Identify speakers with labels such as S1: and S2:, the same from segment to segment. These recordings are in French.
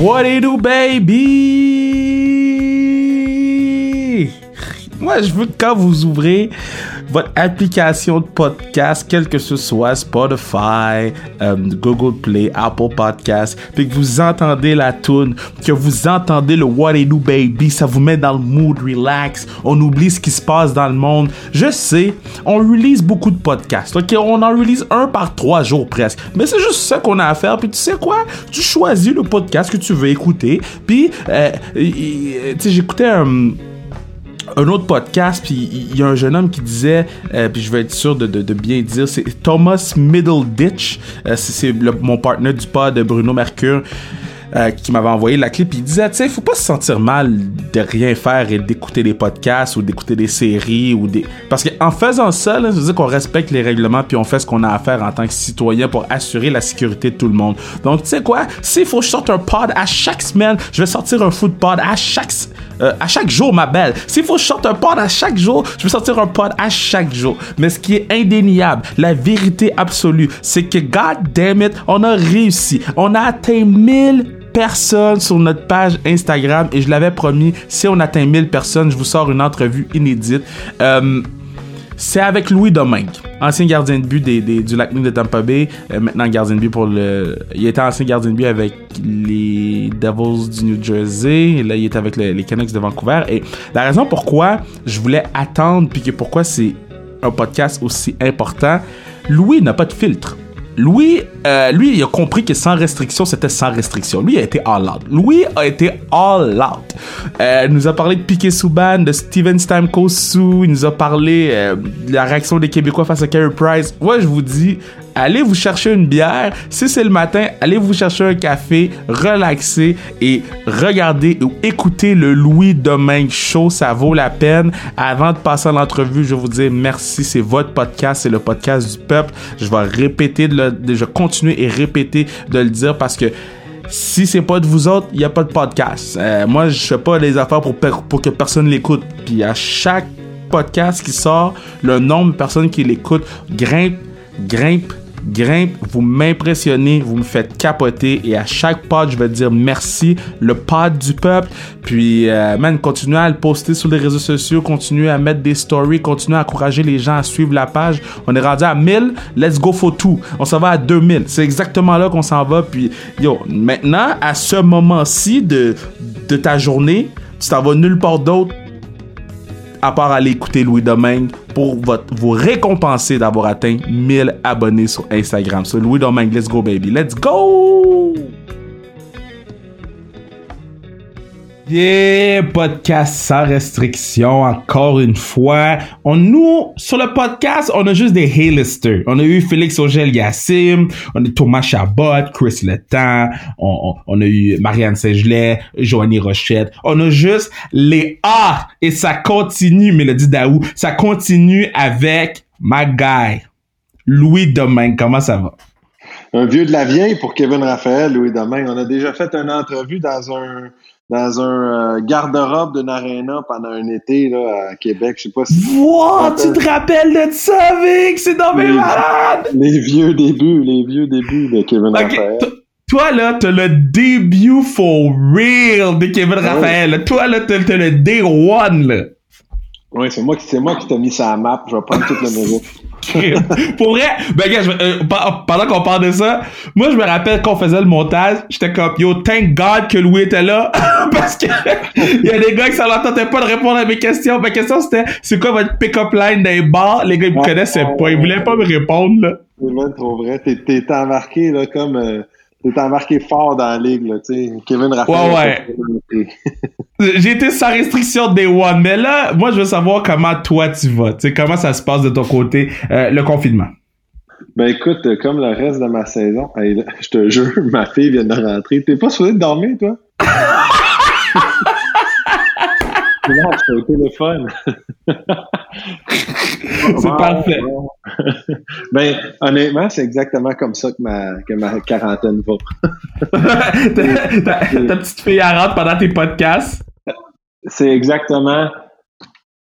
S1: What it do, baby? Moi, je veux quand vous ouvrez votre application de podcast, quel que ce soit, Spotify, euh, Google Play, Apple Podcast, puis que vous entendez la tune, que vous entendez le What It Do Baby, ça vous met dans le mood relax, on oublie ce qui se passe dans le monde. Je sais, on release beaucoup de podcasts, ok? On en release un par trois jours presque, mais c'est juste ça qu'on a à faire, puis tu sais quoi? Tu choisis le podcast que tu veux écouter, puis, euh, tu sais, j'écoutais un un autre podcast, puis il y a un jeune homme qui disait, euh, puis je vais être sûr de, bien dire, c'est Thomas Middleditch, euh, c'est mon partenaire du pod de Bruno Mercure. Euh, qui m'avait envoyé la clip, il disait, tu sais, faut pas se sentir mal de rien faire et d'écouter des podcasts ou d'écouter des séries ou des... Parce qu'en faisant ça, là, ça veut dire qu'on respecte les règlements puis on fait ce qu'on a à faire en tant que citoyen pour assurer la sécurité de tout le monde. Donc, tu sais quoi, s'il faut que je sorte un pod à chaque semaine, je vais sortir un food pod à chaque, euh, à chaque jour, ma belle. S'il faut que je un pod à chaque jour, je vais sortir un pod à chaque jour. Mais ce qui est indéniable, la vérité absolue, c'est que, god damn it, on a réussi. On a atteint 1000 personnes sur notre page Instagram et je l'avais promis, si on atteint 1000 personnes, je vous sors une entrevue inédite. Euh, c'est avec Louis Domingue, ancien gardien de but du Lightning de Tampa Bay, euh, maintenant gardien de but pour le... Il était ancien gardien de but avec les Devils du New Jersey, là il est avec les Canucks de Vancouver. Et la raison pourquoi je voulais attendre, puis que pourquoi c'est un podcast aussi important, Louis n'a pas de filtre. Louis, euh, lui, il a compris que sans restriction, c'était sans restriction. Lui, il a été all out. Louis a été all out. Euh, il nous a parlé de Piquet Souban, de Steven Stamkos il nous a parlé euh, de la réaction des Québécois face à Carey Price. Moi, je vous dis, allez vous chercher une bière. Si c'est le matin, allez vous chercher un café, relaxer et regarder ou écouter le Louis Domingue Show. Ça vaut la peine. Avant de passer à l'entrevue, je vous dis merci. C'est votre podcast. C'est le podcast du peuple. Je vais répéter, de le, je vais continuer et répéter de le dire parce que si c'est pas de vous autres, il n'y a pas de podcast. Euh, moi, je fais pas les affaires pour, pour que personne l'écoute. Puis à chaque podcast qui sort, le nombre de personnes qui l'écoutent grimpe, grimpe, grimpe, vous m'impressionnez, vous me faites capoter et à chaque pod, je vais dire merci, le pod du peuple. Puis, euh, man, continuez à le poster sur les réseaux sociaux, continuez à mettre des stories, continuez à encourager les gens à suivre la page. On est rendu à 1000, let's go for two. On s'en va à 2000. C'est exactement là qu'on s'en va. Puis, yo, maintenant, à ce moment-ci de, de ta journée, tu t'en vas nulle part d'autre à part aller écouter Louis Domingue pour vous récompenser d'avoir atteint 1000 abonnés sur Instagram. So Louis Domingue, let's go baby, let's go! Yeah, podcast sans restriction, encore une fois. On nous, sur le podcast, on a juste des A-listers. On a eu Félix Ogel Yassim, on a eu Thomas Chabot, Chris Letang, on, on, a eu Marianne Segelet, Joanie Rochette. On a juste les A et ça continue, Mélodie Daou, ça continue avec ma guy, Louis Domingue. Comment ça va?
S2: Un vieux de la vieille pour Kevin Raphaël, Louis Domingue. On a déjà fait une entrevue dans un dans un euh, garde-robe d'une arena pendant un été là, à Québec. Je sais pas si.
S1: Wow, tu te rappelles de ça, Vic? C'est dans mes malades!
S2: Les vieux débuts, les vieux débuts de Kevin Raphaël.
S1: Toi, là, t'as le début for real de Kevin Raphaël. Toi, là, t'as le day one, là.
S2: Oui, c'est moi qui c'est moi qui t'ai mis ça à map. Je vais prendre toute le mérite.
S1: Pour vrai, ben gars, euh, pendant qu'on parle de ça, moi je me rappelle qu'on faisait le montage, j'étais comme yo, thank God que Louis était là parce que il y a des gars qui ça leur pas de répondre à mes questions. Ma question c'était c'est quoi votre pick-up line des bars? Les gars ils me connaissaient pas, ils voulaient pas me répondre là.
S2: C'est même trop vrai, t'es embarqué là comme euh, T'es embarqué fort dans la ligue, là, tu sais. Kevin Raphaël.
S1: Ouais, ouais. J'ai été sans restriction des one, mais là, moi, je veux savoir comment toi tu vas. Tu sais, comment ça se passe de ton côté, euh, le confinement?
S2: Ben écoute, comme le reste de ma saison, je te jure, ma fille vient de rentrer. T'es pas supposé dormir, toi? au téléphone.
S1: c'est parfait.
S2: ben, honnêtement, c'est exactement comme ça que ma, que ma quarantaine va.
S1: ta, ta, petite fille rentre pendant tes podcasts?
S2: C'est exactement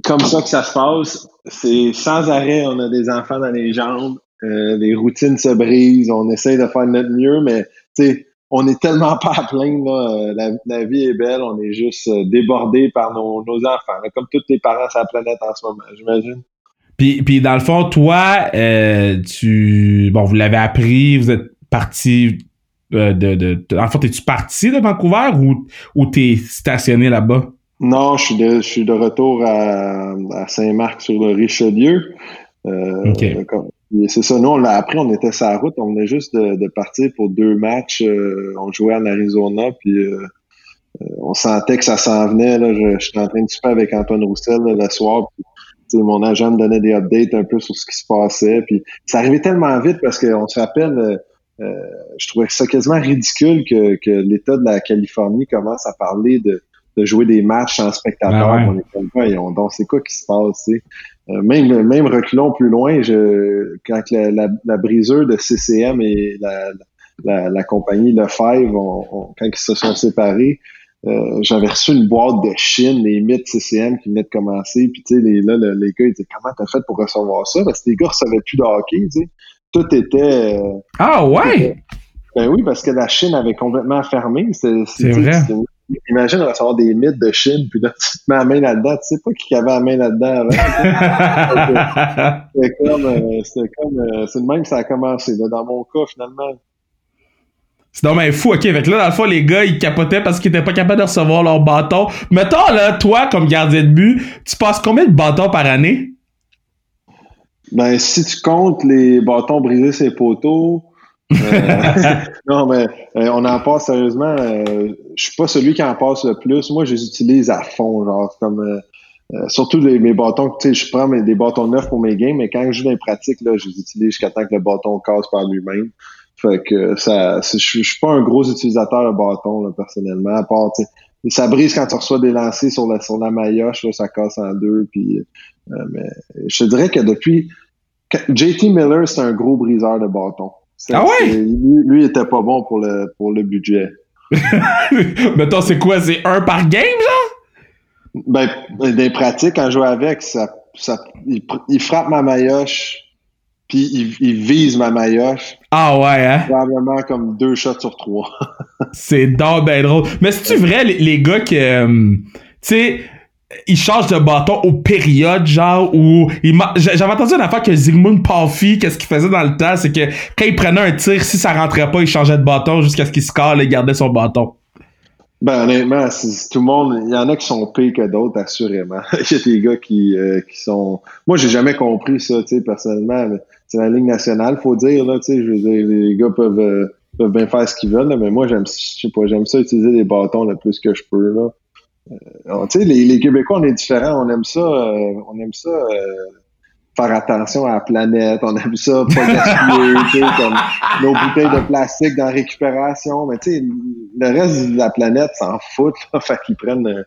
S2: comme ça que ça se passe. C'est sans arrêt, on a des enfants dans les jambes, euh, les routines se brisent, on essaie de faire notre mieux, mais tu sais, on est tellement pas à plaindre. La, la, vie est belle. On est juste débordé par nos, nos enfants, comme tous les parents sur la planète en ce moment, j'imagine.
S1: Puis, puis dans le fond, toi, euh, tu bon, vous l'avez appris, vous êtes parti euh, de, de, En fait, es-tu parti de Vancouver ou, ou t'es stationné là-bas?
S2: Non, je suis de, je suis de retour à, à Saint-Marc sur le Richelieu. Euh, C'est ça, nous on l'a appris, on était sur la route, on venait juste de, de partir pour deux matchs. Euh, on jouait en Arizona, puis euh, on sentait que ça s'en venait. Là. Je, suis en train de super avec Antoine Roussel le soir. Mon agent me donnait des updates un peu sur ce qui se passait. Puis ça arrivait tellement vite parce qu'on se rappelle, euh, je trouvais ça quasiment ridicule que, que l'État de la Californie commence à parler de, de jouer des matchs sans spectateurs. Ben ouais. On est donc c'est quoi qui se passe, euh, même, même reculons plus loin, je, quand la, la, la briseur de CCM et la, la, la compagnie Lefebvre, on, quand ils se sont séparés, euh, j'avais reçu une boîte de Chine, les mythes CCM qui venaient de commencer, puis tu sais, les, là, les gars, ils disaient comment t'as fait pour recevoir ça? Parce que les gars recevaient plus de hockey, tu sais. Tout était. Euh,
S1: ah ouais?
S2: ben oui, parce que la Chine avait complètement fermé.
S1: C'est vrai.
S2: Imagine recevoir des mythes de Chine, puis là, tu te mets la main là-dedans. Tu sais pas qui avait la main là-dedans avant. c'était comme, euh, c'était comme, euh, c'est le même que ça a commencé. Là, dans mon cas, finalement.
S1: C'est dommage fou, ok. Fait là, dans le fond, les gars, ils capotaient parce qu'ils étaient pas capables de recevoir leur bâton. Mettons, là, toi, comme gardien de but, tu passes combien de bâtons par année?
S2: Ben, si tu comptes les bâtons brisés sur les poteaux, euh, non, mais euh, on en passe sérieusement. Euh, je suis pas celui qui en passe le plus. Moi, je les utilise à fond, genre comme surtout les, mes bâtons. Tu sais, je prends mes, des bâtons neufs pour mes games, mais quand je joue dans les pratiques, là, je les utilise jusqu'à temps que le bâton casse par lui-même. Fait que ça, je, suis pas un gros utilisateur de bâton là, personnellement. À part, ça brise quand tu reçois des lancers sur la sur la maillotche, là, ça casse en deux. Puis, mais je te dirais que depuis JT Miller, c'est un gros briseur de bâton.
S1: Ah ouais?
S2: Lui, lui, était pas bon pour le, pour le budget.
S1: Mettons, c'est quoi? C'est un par game, genre?
S2: Ben, des pratiques, quand je joue avec, ça, ça, il, frappe ma maillotche, puis il, il, vise ma maillotche.
S1: Ah ouais, hein?
S2: Probablement comme deux shots sur trois.
S1: c'est donc ben drôle. Mais c'est-tu vrai, les, les, gars que... Euh, tu sais il change de bâton aux périodes, genre, où j'avais entendu une affaire que Zygmunt Palfi, qu'est-ce qu'il faisait dans le temps, c'est que quand il prenait un tir, si ça rentrait pas, il changeait de bâton jusqu'à ce qu'il score et gardait son bâton.
S2: Ben, honnêtement, tout le monde, il y en a qui sont pires que d'autres, assurément. il y a des gars qui, euh, qui sont, moi, j'ai jamais compris ça, tu sais, personnellement, c'est la ligne nationale, faut dire, là, tu sais, je veux dire, les gars peuvent, euh, peuvent bien faire ce qu'ils veulent, mais moi, j'aime, je sais pas, j'aime ça utiliser les bâtons le plus que je peux, là. Euh, tu sais, les, les, Québécois, on est différents. On aime ça, euh, on aime ça euh, faire attention à la planète. On aime ça pas gaspiller, comme nos bouteilles de plastique dans la récupération. Mais tu sais, le reste de la planète s'en fout. Là, fait qu'ils prennent.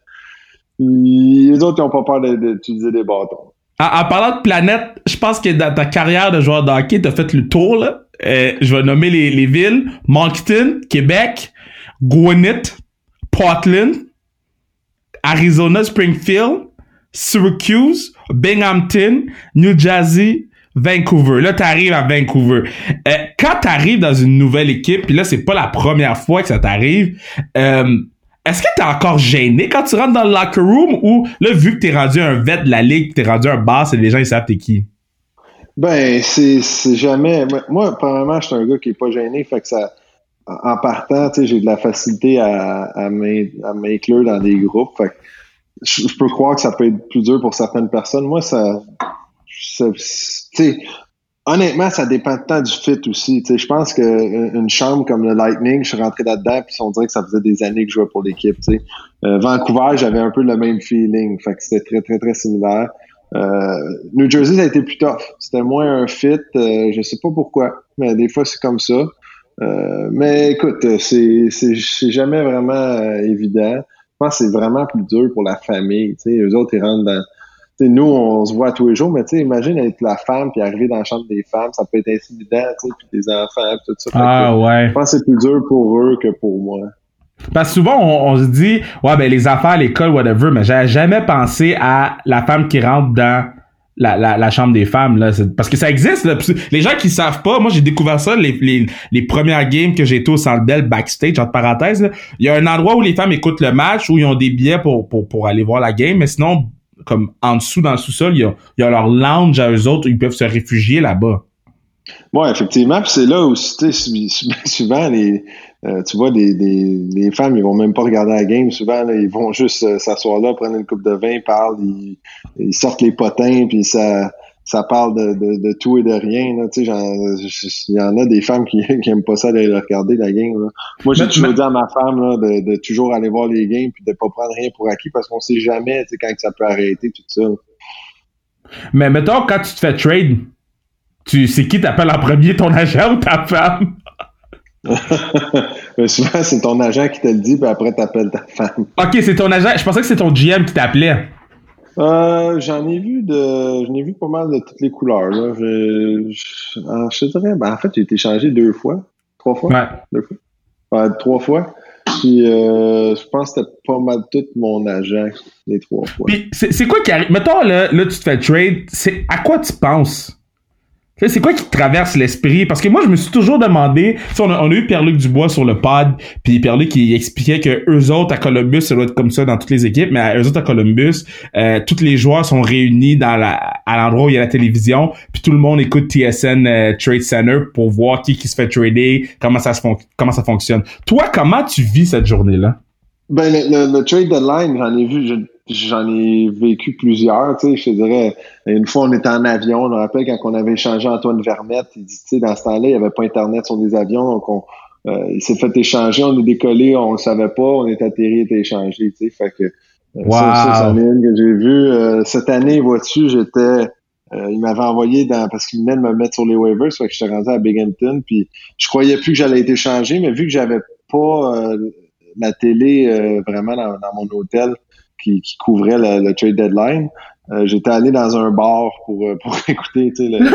S2: les autres, ils n'ont pas peur d'utiliser des bâtons.
S1: En, parlant de planète, je pense que dans ta carrière de joueur de hockey, t'as fait le tour, là. je vais nommer les, les villes. Moncton, Québec, Gwinnett, Portland, Arizona Springfield, Syracuse, Binghamton, New Jersey, Vancouver. Là, tu arrives à Vancouver. Euh, quand tu arrives dans une nouvelle équipe, puis là, c'est pas la première fois que ça t'arrive, euh, est-ce que tu es encore gêné quand tu rentres dans le locker room ou là, vu que tu es rendu un vet de la ligue, tu es rendu un boss et les gens ils savent t'es qui?
S2: Ben, c'est jamais. Moi, premièrement, je suis un gars qui est pas gêné, fait que ça en partant, j'ai de la facilité à, m'inclure dans des groupes. Fait je, peux croire que ça peut être plus dur pour certaines personnes. Moi, ça, honnêtement, ça dépend tant du fit aussi. Je pense qu'une chambre comme le Lightning, je suis rentré là-dedans, puis on dirait que ça faisait des années que je jouais pour l'équipe. Euh, Vancouver, j'avais un peu le même feeling. Fait que c'était très, très, très similaire. Euh, New Jersey, ça a été plus tough. C'était moins un fit. Euh, je sais pas pourquoi, mais des fois, c'est comme ça. Euh, mais écoute, c'est jamais vraiment euh, évident. Je pense que c'est vraiment plus dur pour la famille. sais Eux autres, ils rentrent dans. nous, on se voit tous les jours, mais imagine être la femme puis arriver dans la chambre des femmes, ça peut être intimidant, puis des enfants, tout ça.
S1: Ah ouais.
S2: Je pense que c'est plus dur pour eux que pour moi.
S1: Parce que souvent, on, se dit, ouais, ben les affaires, l'école, whatever, mais j'avais jamais pensé à la femme qui rentre dans la, la, chambre des femmes là parce que ça existe les gens qui savent pas moi j'ai découvert ça les, les, les premières games que j'ai été au Centre Bell backstage entre parenthèses il y a un endroit où les femmes écoutent le match où ils ont des billets pour pour, pour aller voir la game mais sinon comme en dessous dans le sous-sol il y a, il y a leur lounge à eux autres où ils peuvent se réfugier là-bas
S2: Ouais, effectivement. Puis c'est là où, souvent, les, euh, tu vois, des, des, les femmes, ils vont même pas regarder la game. Souvent, ils vont juste euh, s'asseoir là, prendre une coupe de vin, parlent, ils, ils, sortent les potins, puis ça, ça parle de, de, de tout et de rien. Tu sais, il y en a des femmes qui, qui aiment pas ça d'aller regarder la game. Là. Moi, j'ai toujours dit à ma femme là, de, de, toujours aller voir les games puis de pas prendre rien pour acquis parce qu'on sait jamais tu sais, quand ça peut arrêter tout ça.
S1: Mais mettons, quand tu te fais trade, tu c'est qui t'appelle en premier, ton agent ou ta femme?
S2: souvent, c'est ton agent qui te le dit, puis après, t'appelles ta femme.
S1: Ok, c'est ton agent. Je pensais que c'est ton GM qui t'appelait.
S2: Euh, j'en ai vu de, j'en ai vu pas mal de toutes les couleurs. Là. Je, je, dirais, ben, en fait, j'ai été changé deux fois, trois fois,
S1: ouais.
S2: deux fois, trois fois. Puis, euh, je pense que c'était pas mal tout mon agent les trois fois.
S1: Puis, c'est quoi qui arrive? Mettons, là, là, tu te fais trade. C'est à quoi tu penses? C'est quoi qui traverse l'esprit? Parce que moi, je me suis toujours demandé, on a, on a eu Pierre-Luc Dubois sur le pod, puis Pierre-Luc qui expliquait que eux autres à Columbus, ça doit être comme ça dans toutes les équipes, mais à eux autres à Columbus, euh, tous les joueurs sont réunis dans la, à l'endroit où il y a la télévision, puis tout le monde écoute TSN euh, Trade Center pour voir qui qui se fait trader, comment ça se comment ça fonctionne. Toi, comment tu vis cette journée-là?
S2: Ben, le, le, trade deadline, j'en ai vu, j'en ai vécu plusieurs, tu sais, je te dirais, une fois on était en avion, on me rappelle quand on avait échangé Antoine Vermette, il dit, tu sais, dans ce temps-là, il n'y avait pas Internet sur des avions, donc on, euh, il s'est fait échanger, on est décollé, on le savait pas, on est atterri, était échangé, tu sais, fait que
S1: euh, ça,
S2: ça une que j'ai vu. Euh, cette année, vois-tu, j'étais, il m'avait envoyé dans, parce qu'il venait de me mettre sur les waivers, fait que j'étais rendu à Binghamton, puis je croyais plus que j'allais être échangé, mais vu que j'avais pas la télé vraiment dans, dans mon hôtel, qui, qui couvrait le, trade deadline. Euh, j'étais allé dans un bar pour, euh, pour écouter, tu sais, le,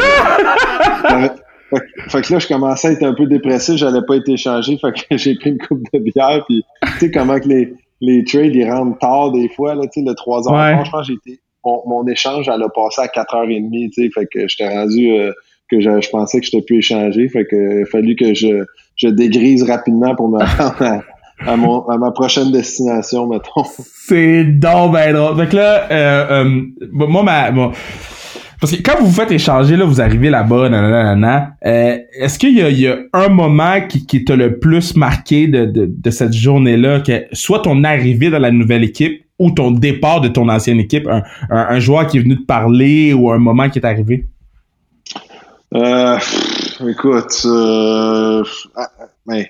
S2: fait, que là, je commençais à être un peu dépressif, j'allais pas être échangé, fait que j'ai pris une coupe de bière, puis tu sais comment que les, les trades, ils rentrent tard des fois, là, tu sais, le 3 heures, pense j'ai été, mon, mon, échange, elle a passé à 4h30, tu sais, fait que j'étais rendu, euh, que je, je, pensais que j'étais plus échangé, fait que a fallu que je, je dégrise rapidement pour me rendre à, à, mon, à ma prochaine destination, mettons.
S1: C'est donc ben drôle. Fait que là, euh, euh, moi, ma, parce que quand vous vous faites échanger, là, vous arrivez là-bas, nanana, euh, est-ce qu'il y a, il y a un moment qui, qui t'a le plus marqué de, de, de cette journée-là, que soit ton arrivée dans la nouvelle équipe ou ton départ de ton ancienne équipe, un, un, joueur qui est venu te parler ou un moment qui est arrivé?
S2: Euh, écoute, euh, ah, ben,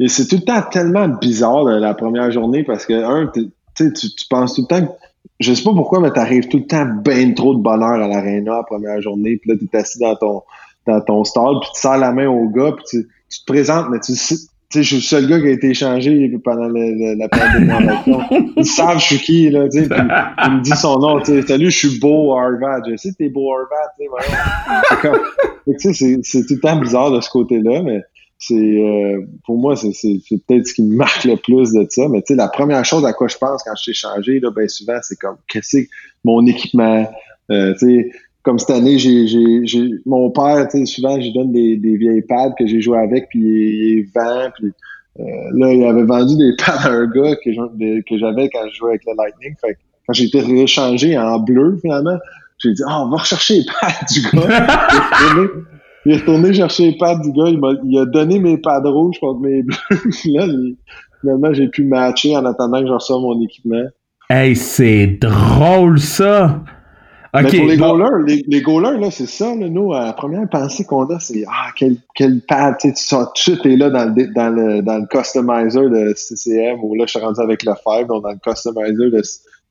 S2: et c'est tout le temps tellement bizarre la première journée parce que, un, tu, tu penses tout le temps je sais pas pourquoi, mais t'arrives tout le temps bien trop de bonheur à l'aréna la première journée, puis là, t'es assis dans ton, dans ton stade, puis tu serres la main au gars, puis tu, tu te présentes, mais tu sais, je suis le seul gars qui a été échangé pendant la période de. Ils savent je suis qui, là, tu sais, il me dit son nom, tu sais, salut, je suis beau Harvard. Je sais que t'es beau Harvard, tu sais, voilà. C'est tout le temps bizarre de ce côté-là, mais c'est euh, pour moi c'est peut-être ce qui me marque le plus de ça mais tu sais la première chose à quoi je pense quand je suis changé là ben souvent c'est comme qu'est-ce que mon équipement? Euh, tu sais comme cette année j'ai j'ai mon père tu sais souvent je donne des, des vieilles pads que j'ai joué avec puis il, vend puis euh, là il avait vendu des pads à un gars que que j'avais quand je jouais avec le Lightning. Fait quand j'ai été réchangé en bleu finalement j'ai dit ah on va rechercher les pads du gars il est retourné chercher les pads du gars, il, a, il a donné mes pads rouges contre mes bleus. là, finalement, j'ai pu matcher en attendant que je reçoive mon équipement.
S1: Hey, c'est drôle ça!
S2: Mais pour les goalers, les, les goalers, là, c'est ça, là, nous, la première pensée qu'on a, c'est Ah, quel, quel pad, tu sais, tu sors tout de suite, là dans le, dans le, dans le customizer de CCM, où là, je suis rendu avec le Five, donc dans le customizer de,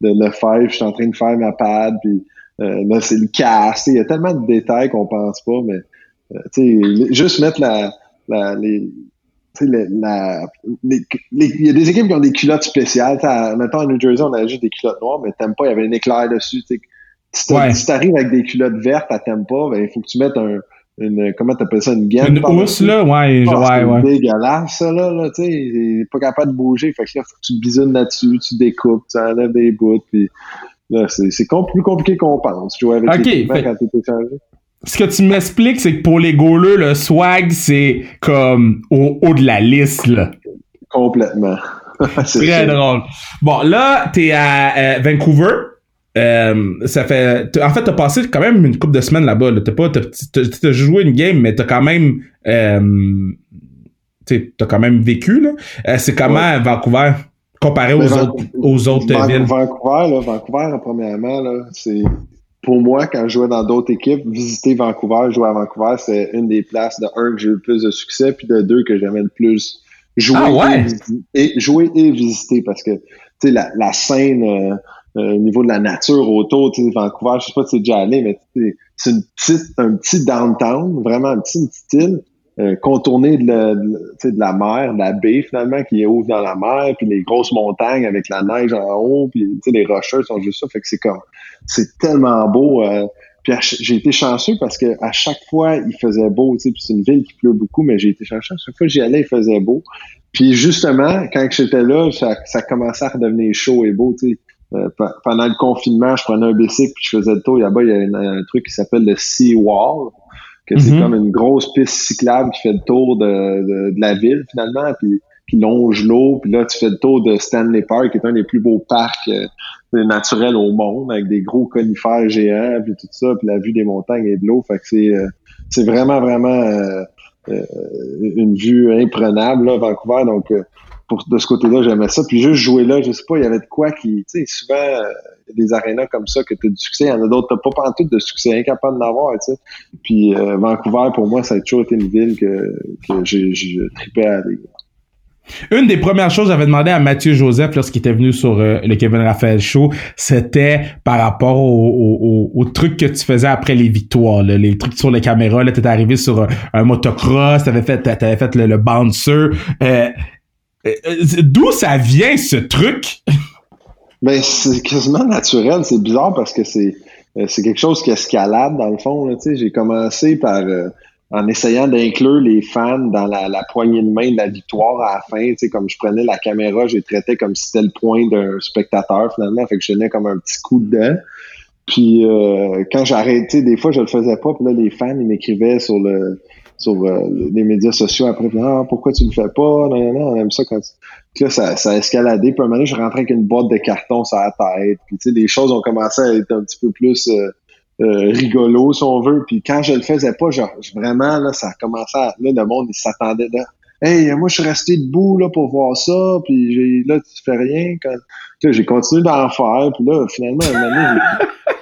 S2: de le Five, je suis en train de faire ma pad, puis euh, là, c'est le cast, il y a tellement de détails qu'on pense pas, mais juste mettre la, la les, la, les, il y a des équipes qui ont des culottes spéciales. maintenant, à New Jersey, on a juste des culottes noires, mais t'aimes pas, il y avait un éclair dessus. Si t'arrives avec des culottes vertes à t'aimes pas, ben, il faut que tu mettes un, une, comment t'appelles ça, une gaine.
S1: Une housse, là, ouais, oh, ouais, ouais.
S2: dégueulasse, ça, là, là tu sais, pas capable de bouger, fait que là, faut que tu bisounes là-dessus, tu découpes, tu enlèves des bouts, puis Là, c'est plus compliqué qu'on pense. Jouer avec
S1: okay, quand t'es échangé. Ce que tu m'expliques, c'est que pour les goalers, le swag, c'est comme au haut de la liste, là.
S2: Complètement.
S1: c'est très drôle. Bon, là, t'es à euh, Vancouver. Euh, ça fait. En fait, t'as passé quand même une couple de semaines là-bas. T'as pas. T'as joué une game, mais t'as quand même. Euh, t'as quand même vécu, là. Euh, c'est comment Vancouver comparé aux autres, aux autres villes?
S2: Vancouver, là, Vancouver, premièrement, là, c'est. Pour moi, quand je jouais dans d'autres équipes, visiter Vancouver, jouer à Vancouver, c'est une des places de un que j'ai eu le plus de succès, puis de deux que j'aimais le plus jouer,
S1: ah
S2: et, jouer et visiter parce que la, la scène euh, euh, au niveau de la nature autour, tu sais, Vancouver, je sais pas si c'est déjà allé, mais c'est une petite, un petit downtown, vraiment un petit, une petite île, euh, contourné de la, de, la mer, de la baie finalement, qui ouvre dans la mer, puis les grosses montagnes avec la neige en haut, puis les rochers sont juste ça, fait que c'est comme, c'est tellement beau. Euh, puis j'ai été chanceux parce que à chaque fois il faisait beau, c'est une ville qui pleut beaucoup, mais j'ai été chanceux. À chaque fois que j'y allais, il faisait beau. Puis justement, quand j'étais là, ça, ça commençait à redevenir chaud et beau. Euh, pendant le confinement, je prenais un bicycle puis je faisais le tour. Il y a un, truc qui s'appelle le Sea Wall, que c'est mhm. comme une grosse piste cyclable qui fait le tour de, de, la ville finalement, puis qui longe l'eau. Puis là, tu fais le tour de Stanley Park, qui est un des plus beaux parcs euh, naturels au monde, avec des gros conifères géants, puis tout ça, puis la vue des montagnes et de l'eau. Fait que c'est euh, c'est vraiment vraiment une vue imprenable là, Vancouver. Donc pour de ce côté-là, j'aimais ça. Puis juste jouer là, je sais pas, il y avait de quoi qui, tu sais, souvent euh, des arénas comme ça que tu as du succès, il y en a d'autres, t'as pas pas tout de succès, incapable d'en avoir, tu sais. Puis euh, Vancouver, pour moi, ça a toujours été une ville que, que j'ai tripé à aller.
S1: Une des premières choses que j'avais demandé à Mathieu Joseph lorsqu'il était venu sur euh, le Kevin Raphaël Show, c'était par rapport au, au, trucs que tu faisais après les victoires, les trucs sur les caméras. Là, t'étais arrivé sur un, motocross, t'avais fait, t'avais fait le, le bouncer. Euh, euh, euh, d'où ça vient ce truc?
S2: Ben, c'est quasiment naturel. C'est bizarre parce que c'est euh, c'est quelque chose qui escalade dans le fond. J'ai commencé par en essayant d'inclure les fans dans la, poignée de main de la victoire à la fin. Comme je prenais la caméra, j'ai traité comme si c'était le point d'un spectateur finalement. Fait que je donnais comme un petit coup de dent. Puis quand j'arrêtais, des fois je le faisais pas. Puis là, les fans, ils m'écrivaient sur le sur euh, les médias sociaux après. Ah, pourquoi tu le fais pas? Non, non, non, on aime ça quand tu... là, ça, ça a escaladé. Puis un moment je rentrais avec une boîte de carton sur la tête. Puis tu sais, les choses ont commencé à être un petit peu plus euh, euh rigolo, si on veut. Puis quand je le faisais pas, genre, vraiment, là, ça a commencé à... Là, le monde, il s'attendait là. Hey, moi, je suis resté debout là pour voir ça, puis j'ai là, tu fais rien. Quand... Là, j'ai continué d'en faire, puis là, finalement, un moment donné,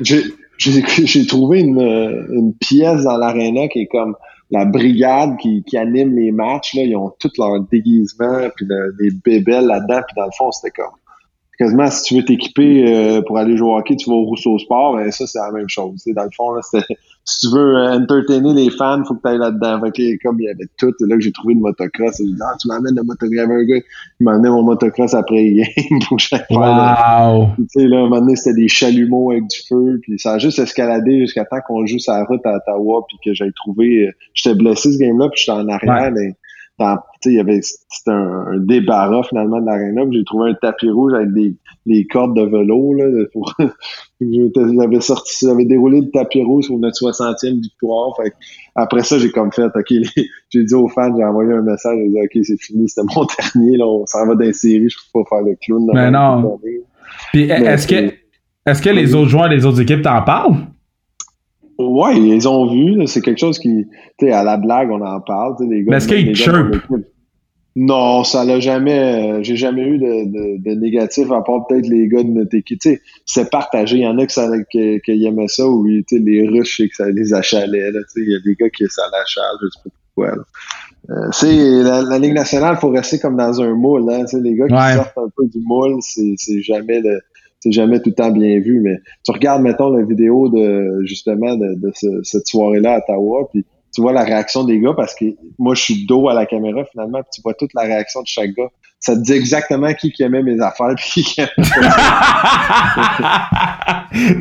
S2: j'ai j'ai trouvé une, une pièce dans l'aréna qui est comme la brigade qui, qui anime les matchs, là, ils ont tout leur déguisement, puis des bébelles là-dedans, puis dans le fond, c'était comme quasiment si tu veux t'équiper euh, pour aller jouer au hockey, tu vas au Rousseau Sport, ben ça c'est la même chose. Dans le fond, là, si tu veux euh, entertainer les fans, faut que tu ailles là-dedans. Fait comme il y avait tout, là que j'ai trouvé le motocross. J'ai dit, ah, tu m'amènes le motocross. un gars, il m'amenait mon motocross après game pour que j'aille
S1: wow.
S2: Tu sais, là, un moment donné, c'était des chalumeaux avec du feu, puis ça a juste escaladé jusqu'à temps qu'on joue la route à Ottawa, puis que j'aille trouvé... Euh, j'étais blessé ce game-là, puis j'étais en arrière, mais il y avait c'était un, débarras finalement de l'aréna. J'ai trouvé un tapis rouge avec des, des cordes de vélo là, pour j'avais sorti, j'avais déroulé le tapis rouge sur notre 60e victoire. Fait après ça, j'ai comme fait, ok, j'ai dit aux fans, j'ai envoyé un message, j'ai dit ok, c'est fini, c'était mon dernier, là, on s'en va série, je peux pas faire le clown.
S1: Mais non. Puis est-ce que est-ce que les autres joueurs des autres équipes t'en parlent?
S2: Ouais, ils ont vu. C'est quelque chose qui, tu sais, à la blague, on en parle. Les gars,
S1: Mais est-ce qu'ils chirp?
S2: Non, ça l'a jamais. Euh, j'ai jamais eu de, de, de, négatif à part peut-être les gars de notre équipe. Tu sais, c'est partagé. Il y en a qui, ça, qui, qui aimaient ça ou les Russes, je sais que ça les achalait. Il y a des gars qui ça l'achale, je sais pas pourquoi. Euh, c'est la, la, Ligue nationale, faut rester comme dans un moule. Hein, les gars qui sortent un peu du moule, c'est jamais le c'est jamais tout le temps bien vu, mais tu regardes, mettons, la vidéo de justement de, cette soirée-là à Ottawa, puis tu vois la réaction des gars parce que moi, je suis dos à la caméra finalement, puis tu vois toute la réaction de chaque gars. Ça te dit exactement qui qui aimait mes affaires puis qui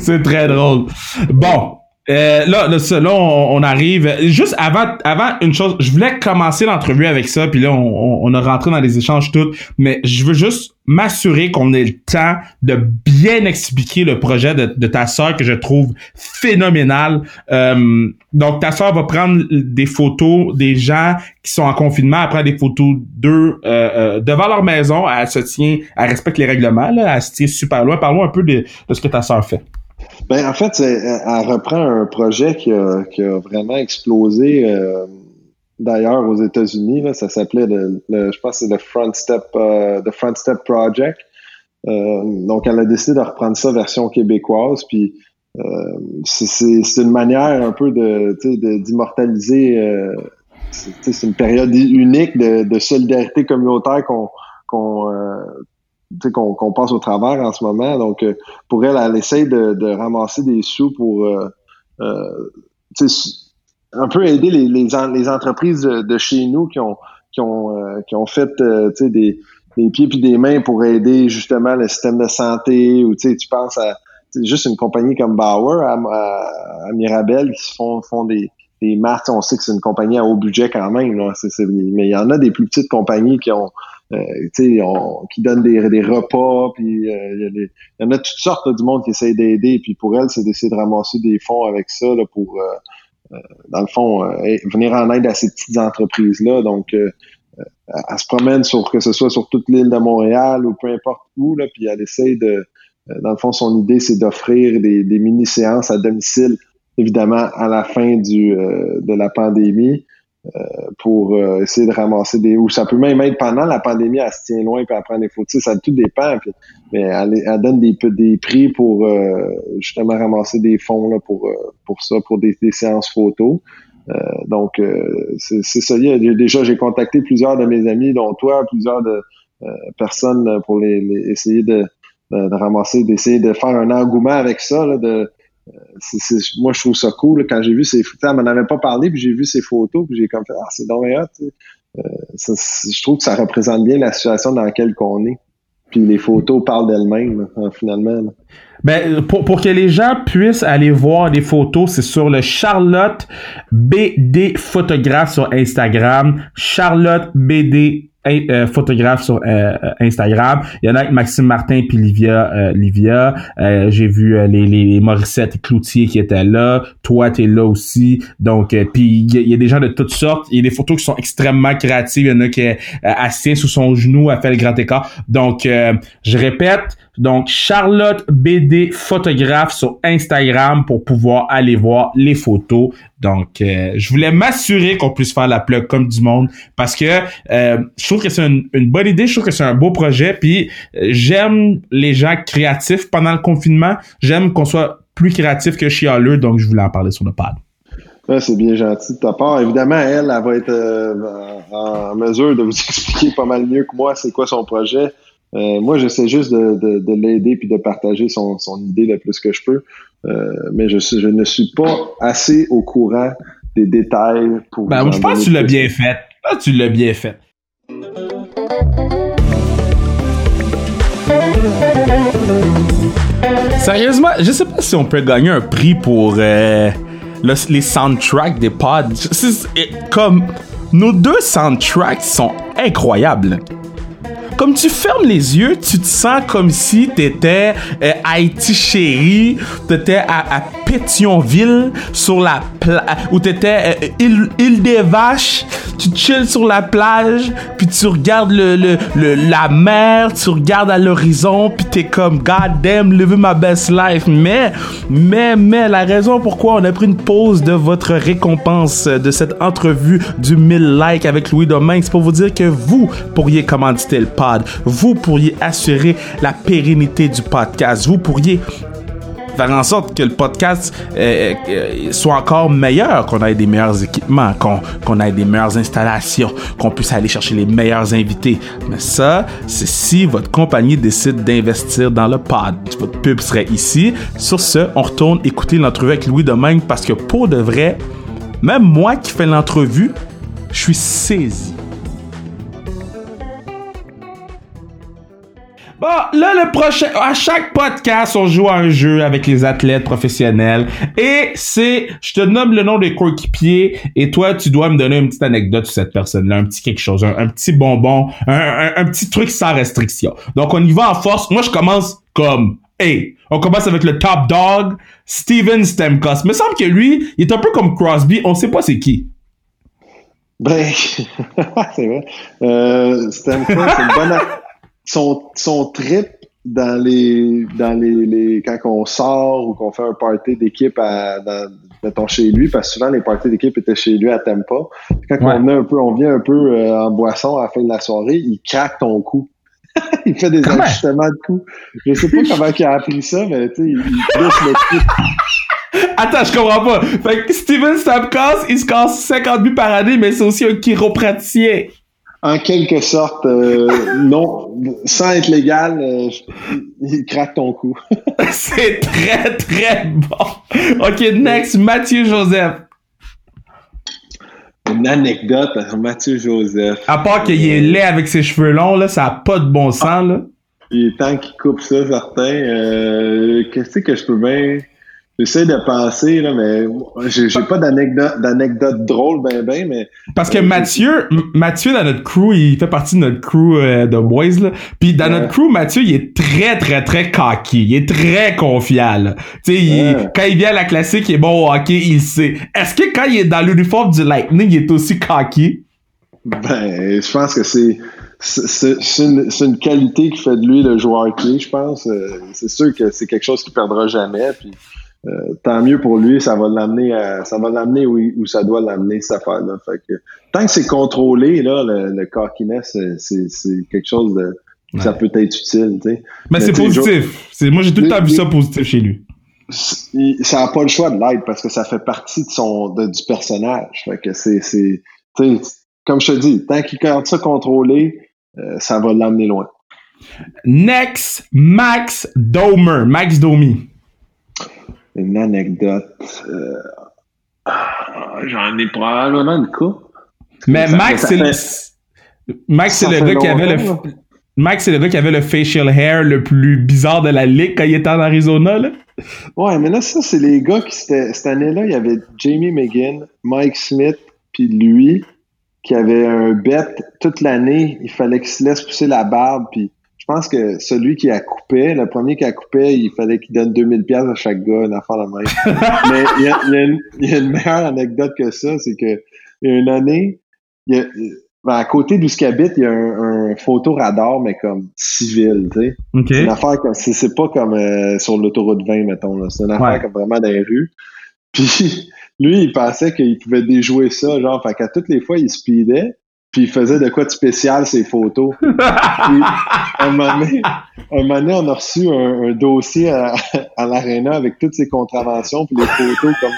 S1: C'est très drôle. Bon, Euh, là, là, on, arrive. Juste avant, avant une chose, je voulais commencer l'entrevue avec ça, puis là, on, on, a rentré dans les échanges tout, mais je veux juste m'assurer qu'on ait le temps de bien expliquer le projet de, ta sœur que je trouve phénoménal. Euh, donc, ta sœur va prendre des photos des gens qui sont en confinement, elle prend des photos d'eux euh, euh, devant leur maison, elle se tient, elle respecte les règlements, là, elle se tient super loin. Parlons un peu de, de ce que ta sœur fait.
S2: Ben, en fait, elle reprend un projet qui a, vraiment explosé euh, d'ailleurs aux États-Unis. Ça s'appelait, le, je pense, c'est le Front Step, euh, the Front Step Project. Euh, donc, elle a décidé de reprendre ça version québécoise. Puis, c'est une manière un peu de d'immortaliser. c'est une période unique de, solidarité communautaire qu'on qu'on passe au travers en ce moment. Donc, euh, pour elle, elle essaie de, de ramasser des sous pour euh, euh un peu aider les, les, les entreprises de, chez nous qui ont qui ont euh, qui ont fait des, des pieds puis des mains pour aider justement le système de santé ou tu penses à juste une compagnie comme Bauer à, à, Mirabel qui font font des des marques, on sait que c'est une compagnie à haut budget quand même, là. mais il y en a des plus petites compagnies qui ont euh, qui donne des, des repas, puis euh, il y, en a toutes sortes du monde qui essaie d'aider, puis pour elle, c'est d'essayer de ramasser des fonds avec ça là, pour, euh, dans le fond, venir en aide à ces petites entreprises-là. Donc, elle se promène sur que ce soit sur toute l'île de Montréal ou peu importe où, là, puis elle essaie de, dans le fond, son idée, c'est d'offrir des, des mini-séances à domicile, évidemment, à la fin du, de la pandémie. Euh, pour euh, essayer de ramasser des ou ça peut même être pendant la pandémie elle se tient loin puis elle prend des photos. Ça tout dépend mais elle, elle, donne des des prix pour euh, justement ramasser des fonds là pour pour ça pour des, séances photos. Donc c'est ça. Déjà j'ai contacté plusieurs de mes amis dont toi plusieurs de personnes pour les, essayer de, de, ramasser d'essayer de faire un engouement avec ça là, de moi, je trouve ça cool. quand j'ai vu ces photos, elle m'en avait pas parlé, puis j'ai vu ces photos, puis j'ai comme fait, ah, c'est dommage euh, je trouve que ça représente bien la situation dans laquelle on est. Puis les photos parlent d'elles-mêmes, hein, finalement.
S1: Ben, pour, pour que les gens puissent aller voir les photos, c'est sur le Charlotte BD photographe sur Instagram. Charlotte BD euh, photographe sur euh, euh, Instagram. Il y en a avec Maxime Martin puis Livia. Livia. J'ai vu les, les Morissette Cloutier qui étaient là. Toi, t'es là aussi. Donc, puis il y, a des gens de toutes sortes. Il y a des photos qui sont extrêmement créatives. Il y en a qui est assis sous son genou, a fait le grand écart. Donc, je répète, donc, Charlotte BD photographe sur Instagram pour pouvoir aller voir les photos. Donc, euh, je voulais m'assurer qu'on puisse faire la plug comme du monde parce que euh, je trouve que c'est une, bonne idée, je trouve que c'est un beau projet. Puis, euh, j'aime les gens créatifs pendant le confinement. J'aime qu'on soit plus créatif que chialeux, donc je voulais en parler sur le pad.
S2: c'est bien gentil de ta part. Évidemment, elle, elle va être en mesure de vous expliquer pas mal mieux que moi c'est quoi son projet. Euh, moi, j'essaie juste de, de, l'aider puis de partager son, son, idée le plus que je peux. Euh, mais je, je ne suis pas assez au courant des détails pour.
S1: Ben, je pense que tu l'as bien fait. Je tu l'as bien fait. Sérieusement, je sais pas si on peut gagner un prix pour euh, les soundtracks des pods. comme nos deux soundtracks sont incroyables comme tu fermes les yeux, tu te sens comme si t'étais euh, Haïti chérie, t'étais à, à Pétionville sur la plage, où t'étais euh, île, île des Vaches, tu chilles sur la plage, puis tu regardes le, la mer, tu regardes à l'horizon, puis t'es comme God damn, living my best life. Mais, mais, mais, la raison pourquoi on a pris une pause de votre récompense de cette entrevue du 1000 likes avec Louis Domingue, c'est pour vous dire que vous pourriez commanditer le vous pourriez assurer la pérennité du podcast, vous pourriez faire en sorte que le podcast euh, euh, soit encore meilleur, qu'on ait des meilleurs équipements, qu'on qu'on ait des meilleures installations, qu'on puisse aller chercher les meilleurs invités. Mais ça, c'est si votre compagnie décide d'investir dans le pod. Votre pub serait ici. Sur ce, on retourne écouter l'entrevue avec Louis Domingue parce que pour de vrai, même moi qui fais l'entrevue, je suis saisi Bon, là, le prochain, à chaque podcast, on joue à un jeu avec les athlètes professionnels. Et c'est, je te nomme le nom des coéquipiers et toi, tu dois me donner une petite anecdote sur cette personne-là, un petit quelque chose, un, petit bonbon, un, un, petit truc sans restriction. Donc, on y va en force. Moi, je commence comme, hey, on commence avec le top dog, Steven Stamkos. Me semble que lui, il est un peu comme Crosby, on sait pas c'est qui.
S2: Ben, c'est vrai. Euh, Stamkos, c'est une bonne son, son trip dans les dans les, les quand on sort ou qu'on fait un party d'équipe à dans, mettons chez lui parce que souvent les parties d'équipe étaient chez lui à Tampa. Quand on vient un peu on vient un peu euh, en boisson à la fin de la soirée il craque ton cou il fait des ajustements de cou je sais pas comment il a appris ça mais tu sais il, le cou
S1: Attends, je comprends pas. Fait que Steven Stamkos, il se casse 50 buts par année, mais c'est aussi un chiropraticien
S2: en quelque sorte, euh, non, sans être légal, euh, il craque ton cou.
S1: c'est très, très bon. OK, next, Mathieu Joseph.
S2: Une anecdote à Mathieu Joseph.
S1: À part qu'il est laid avec ses cheveux longs, là, ça n'a pas de bon sens, là.
S2: Il est temps qu'il coupe ça, certain. Euh, Qu'est-ce que je peux bien... J'essaie de penser, là, mais j'ai pas d'anecdote, drôle, ben, ben, mais.
S1: Parce que Mathieu, Mathieu, dans notre crew, il fait partie de notre crew euh, de boys, là. Puis dans notre crew, Mathieu, il est très, très, très cocky. Il est très confiant, Tu sais, quand il vient à la classique, il est bon au hockey, il sait. Est-ce que quand il est dans l'uniforme du Lightning, il est aussi cocky?
S2: Ben, je pense que c'est, c'est une, une, qualité qui fait de lui le joueur clé, je pense. Euh, c'est sûr que c'est quelque chose qu'il perdra jamais. Puis euh, tant mieux pour lui, ça va l'amener ça va l'amener où, ça doit l'amener cette affaire-là. Fait que tant que c'est contrôlé, là, le, le cockiness, c'est quelque chose de ça peut être utile.
S1: Mais, Mais c'est positif. Moi j'ai tout le temps vu ça positif chez lui.
S2: Ça n'a pas le choix de l'être parce que ça fait partie de son du personnage. Fait que c'est comme je te dis, tant qu'il garde ça contrôlé, euh, ça va l'amener loin.
S1: Next, Max Domer, Max Domi
S2: une anecdote. Euh, j'en ai probablement une coupe.
S1: Mais Max, c'est le, Max, c'est le gars qui avait le, Max, c'est le gars qui avait le facial hair le plus bizarre de la ligue quand il était en Arizona, là.
S2: Ouais, mais là, ça, c'est les gars qui, cette année-là, il y avait Jamie McGinn, Mike Smith, puis lui, qui avait un bet toute l'année. Il fallait qu'il se laisse pousser la barbe, puis je pense que celui qui a coupé, le premier qui a coupé, il fallait qu'il donne 2000 pièces à chaque gars, une affaire la même. Mais il y, a, une, meilleure anecdote que ça, c'est que il y a une année, il y a, ben, à côté d'où ce habite, il y a un, un photoradar, mais comme civil, tu sais. C'est une affaire comme, c'est pas comme euh, sur l'autoroute 20, mettons, C'est une affaire comme vraiment dans les rues. Puis, lui, il pensait qu'il pouvait déjouer ça, genre, fait qu'à toutes les fois, il speedait puis il faisait de quoi de spécial ces photos. puis, un, moment donné, un moment donné, on a reçu un, dossier à, à l'aréna avec toutes ces contraventions, puis les photos comme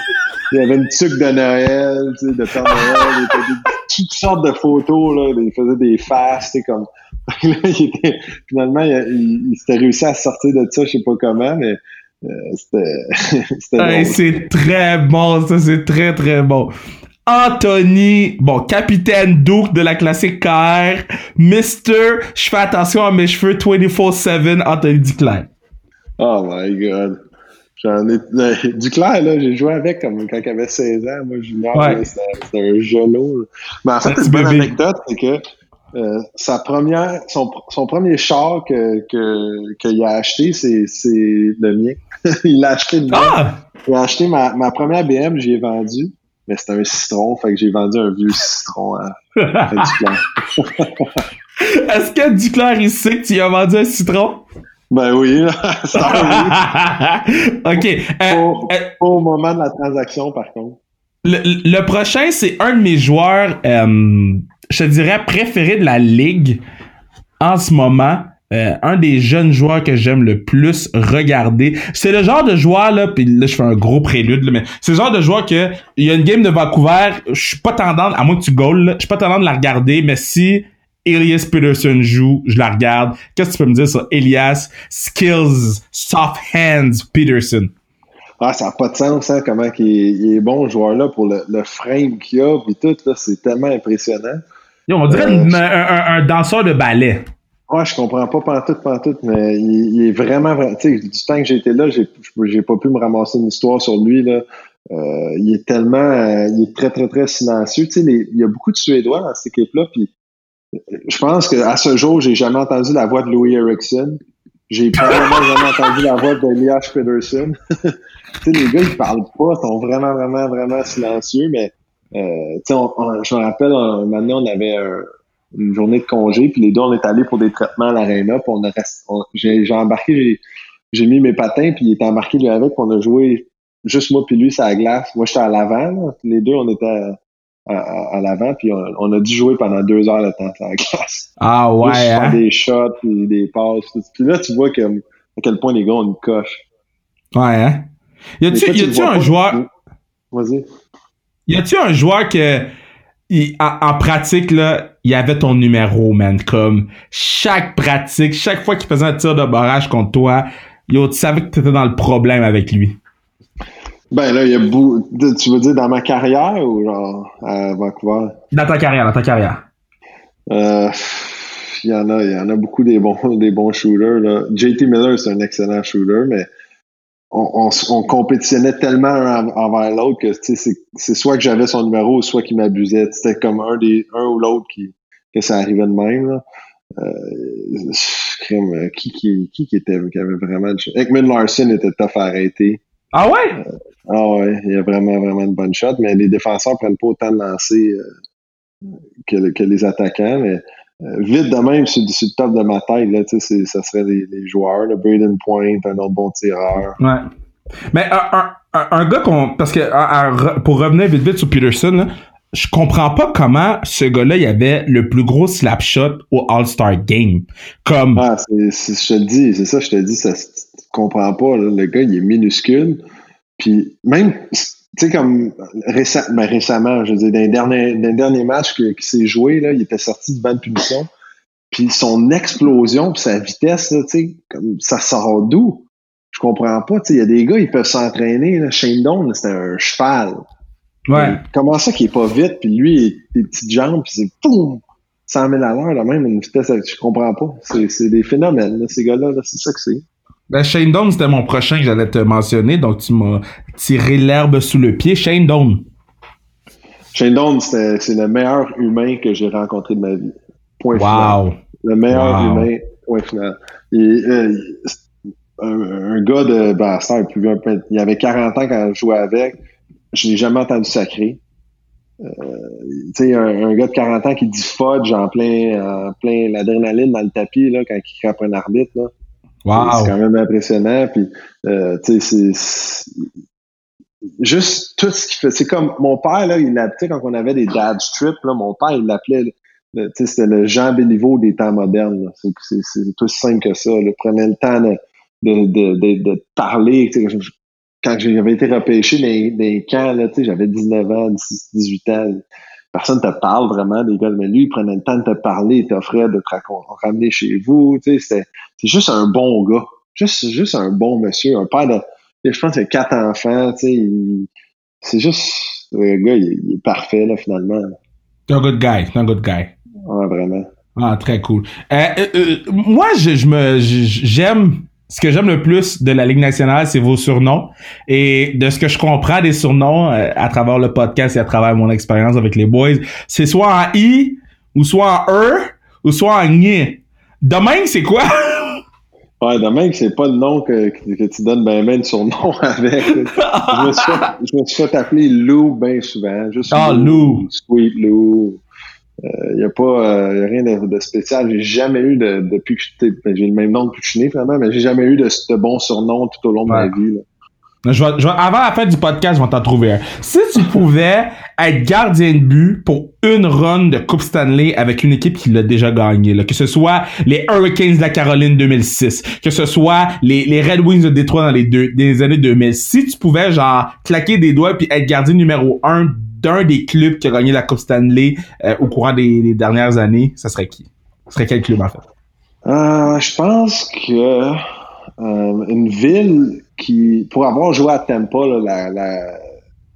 S2: il y avait une tuque de Noël, tu sais, de Père Noël, il y avait toutes sortes de photos, là, il faisait des faces, tu sais, comme là, il était, finalement, il, il, s'était réussi à sortir de ça, je sais pas comment, mais euh, c'était
S1: c'était c'est très bon, ça, c'est très, très bon. Anthony, bon, capitaine Duke de la classique KR, Mister, je fais attention à mes cheveux 24-7, Anthony Duclair.
S2: Oh my god. J'en ai. Euh, Duclair, là, j'ai joué avec comme quand il avait 16 ans. Moi, junior, ouais. c'était un gelot. Mais en fait, une bonne anecdote, c'est que euh, sa première, son, son premier char que, que, qu'il a acheté, c'est, c'est le mien. il l'a acheté de moi. Ah! Il a acheté ma, ma première BM, j'y ai vendu mais c'était un citron, fait que j'ai vendu un vieux citron à, Duclair.
S1: Est-ce que Duclair, il sait que tu as vendu un citron?
S2: Ben oui, ça
S1: OK.
S2: Euh, au, euh, au, moment de la transaction, par contre.
S1: Le, prochain, c'est un de mes joueurs, euh, je dirais, préférés de la ligue en ce moment. Euh, un des jeunes joueurs que j'aime le plus regarder. C'est le genre de joueur là, puis là je fais un gros prélude, là, mais c'est le genre de joueur que il y a une game de Vancouver, je suis pas tendance, à moins que tu goals, je suis pas tendance de la regarder, mais si Elias Peterson joue, je la regarde. Qu'est-ce que tu peux me dire sur Elias Skills Soft Hands Peterson?
S2: Ah, ça n'a pas de sens, hein, comment il est, bon, joueur là, pour le, frame qu'il a, puis tout, là, c'est tellement impressionnant.
S1: on dirait euh, un, un, danseur de ballet.
S2: Ouais, je comprends pas pantoute, pantoute, mais il, est vraiment, tu sais, du temps que j'ai été là, j'ai, j'ai pas pu me ramasser une histoire sur lui, là. Euh, il est tellement, euh, il est très, très, très silencieux. Tu sais, il y a beaucoup de Suédois dans cette équipe-là, puis je pense qu'à ce jour, j'ai jamais entendu la voix de Louis Erickson. J'ai probablement jamais entendu la voix de Elias Pedersen. tu sais, les gars, ils parlent pas, ils sont vraiment, vraiment, vraiment silencieux, mais euh, tu sais, je me rappelle, maintenant, on avait une journée de congé, puis les deux, on est allés pour des traitements à l'aréna, puis on a j'ai embarqué, j'ai mis mes patins, puis il était embarqué lui avec, puis on a joué juste moi puis lui, c'est la glace. Moi, j'étais à l'avant. Les deux, on était à, l'avant, puis on, a dû jouer pendant deux heures de temps à la glace.
S1: Ah ouais. Juste hein?
S2: des shots, puis des passes. Puis là, tu vois que, à quel point les gars ont une coche.
S1: Ouais, hein? Y a-tu un joueur.
S2: Vas-y.
S1: Y a-tu un joueur que. en, pratique, là, il y avait ton numéro, man. Comme chaque pratique, chaque fois qu'il faisait un tir de barrage contre toi, yo, tu savais que tu étais dans le problème avec lui.
S2: Ben là, il y a beaucoup. Tu veux dire dans ma carrière ou genre à Vancouver?
S1: Dans ta carrière, dans ta carrière.
S2: Euh, il y en a, il y en a beaucoup des bons, des bons shooters. Là. JT Miller, c'est un excellent shooter, mais on, on, compétitionnait tellement un envers l'autre que c'est soit que j'avais son numéro, soit qu'il m'abusait. C'était comme un des un ou l'autre qui que ça arrivait de même. Là. Euh, qui, qui, qui, était qui avait vraiment Ekman Larson était tough à arrêter.
S1: Ah ouais?
S2: Euh, ah ouais, il y a vraiment, vraiment une bonne shot, mais les défenseurs prennent pas autant de lancers euh, que, que, les attaquants. Mais euh, vite de même, c'est le top de ma tête, là, ça serait les, les joueurs. Le Braden Point, un autre bon tireur.
S1: Ouais. Mais un, un, un gars qu'on. Parce que pour revenir vite vite sur Peterson, là, je comprends pas comment ce gars-là, il avait le plus gros slap shot au All-Star Game. Comme.
S2: Ah, je te le dis, c'est ça, je te dis, ça, tu comprends pas, le gars, il est minuscule. Puis même, tu sais, comme ben, récemment, je veux dire, dans les derniers, dans derniers matchs qui s'est joué, là, il était sorti du banc de punition. Puis son explosion, puis sa vitesse, comme ça sort d'où? Je comprends pas. Il y a des gars, ils peuvent s'entraîner. Shane Doan, c'était un cheval.
S1: Ouais.
S2: comment ça qu'il est pas vite, puis lui, des petites jambes, puis c'est poum! 100 000 à l'heure, là, même une vitesse, je comprends pas. C'est des phénomènes, ces gars-là, c'est ça que c'est.
S1: Ben, Shane Doan, c'était mon prochain que j'allais te mentionner, donc tu m'as tiré l'herbe sous le pied. Shane Doan.
S2: Shane Doan, c'est le meilleur humain que j'ai rencontré de ma vie. Point
S1: wow.
S2: final. Le meilleur humain, point final. Euh, un, gars de Bastard, ben, il avait 40 ans quand je jouais avec. Je n'ai jamais entendu sacré. Euh, tu sais, un, gars de 40 ans qui dit fudge en plein, en plein l'adrénaline dans le tapis là, quand il crape un arbitre. Là. C'est quand même impressionnant. Puis, euh, tu sais, c'est juste tout ce qu'il fait. C'est comme mon père, là, il l'appelait quand on avait des dad strips, là, mon père, il l'appelait, tu sais, c'était le Jean Béliveau des temps modernes. C'est tout simple que ça. Il prenait le temps de, de, de, de, parler. Quand j'avais été repêché dans, les camps, j'avais 19 ans, 18 ans personne te parle vraiment des gars, mais lui, il prenait le temps de te parler, il t'offrait de te ramener chez vous, tu sais, c'est juste un bon gars. Juste, juste un bon monsieur, un père de, je pense qu'il a quatre enfants, tu sais, c'est juste, le gars, il, est parfait, là, finalement.
S1: C'est un good guy, c'est un good guy.
S2: Ouais, vraiment.
S1: Ah, très cool. Euh, euh, euh moi, je, je me, j'aime ce que j'aime le plus de la Ligue nationale, c'est vos surnoms. Et de ce que je comprends des surnoms euh, à travers le podcast et à travers mon expérience avec les boys, c'est soit en I, ou soit en E, ou soit en N. Demain, c'est quoi?
S2: Ouais, demain, c'est pas le nom que, que, tu donnes ben ben de surnom avec. je, me suis fait, je me suis fait appeler Lou bien souvent. Juste
S1: ah, Lou.
S2: Sweet Lou. Il euh, n'y a pas euh, y a rien de, de spécial. J'ai jamais eu de depuis que j'étais ben, j'ai le même nom depuis que je suis né vraiment, mais j'ai jamais eu de, ce bon surnom tout au long de ma vie. Là.
S1: Je vais, je vais, avant la fin du podcast, je vais t'en trouver un. Si tu pouvais être gardien de but pour une run de Coupe Stanley avec une équipe qui l'a déjà gagné, là, que ce soit les Hurricanes de la Caroline 2006, que ce soit les, les Red Wings de Détroit dans les, deux, des années 2000, si tu pouvais genre claquer des doigts puis être gardien numéro un d'un des clubs qui a gagné la Coupe Stanley euh, au courant des, dernières années, ça serait qui? Ce serait quel club en fait?
S2: Euh, je pense que euh, une ville qui, pour avoir joué à Tampa, la, la,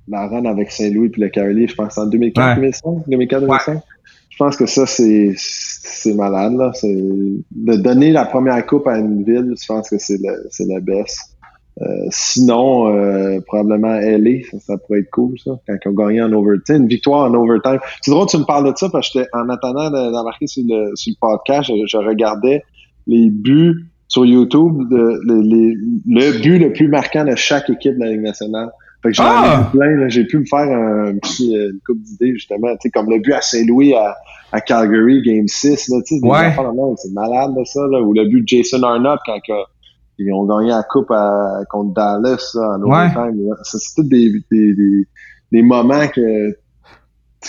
S2: la run avec Saint-Louis puis le Carly, je pense en 2004-2005, 2004-2005, je pense que ça, c'est, c'est malade, là. De donner la première coupe à une ville, je pense que c'est le, c'est la baisse. Euh, sinon, euh, probablement LA, ça, ça, pourrait être cool, ça, quand ils ont gagné en overtime. Une victoire en overtime. C'est drôle que tu me parles de ça parce que en attendant d'embarquer sur le, sur le podcast, je, regardais les buts sur YouTube, de, les, le but le plus marquant de chaque équipe de la Ligue nationale. Fait que j'en ah! plein, j'ai pu me faire un, petit, euh, une coupe d'idées, justement, tu sais, comme le but à Saint-Louis à, à Calgary, Game 6, là, tu sais, ouais. c'est malade, de ça, là, ou le but de Jason Arnott quand ils ont gagné la coupe à, contre Dallas en overtime. Ouais. C'est tous des, des, des, des, moments que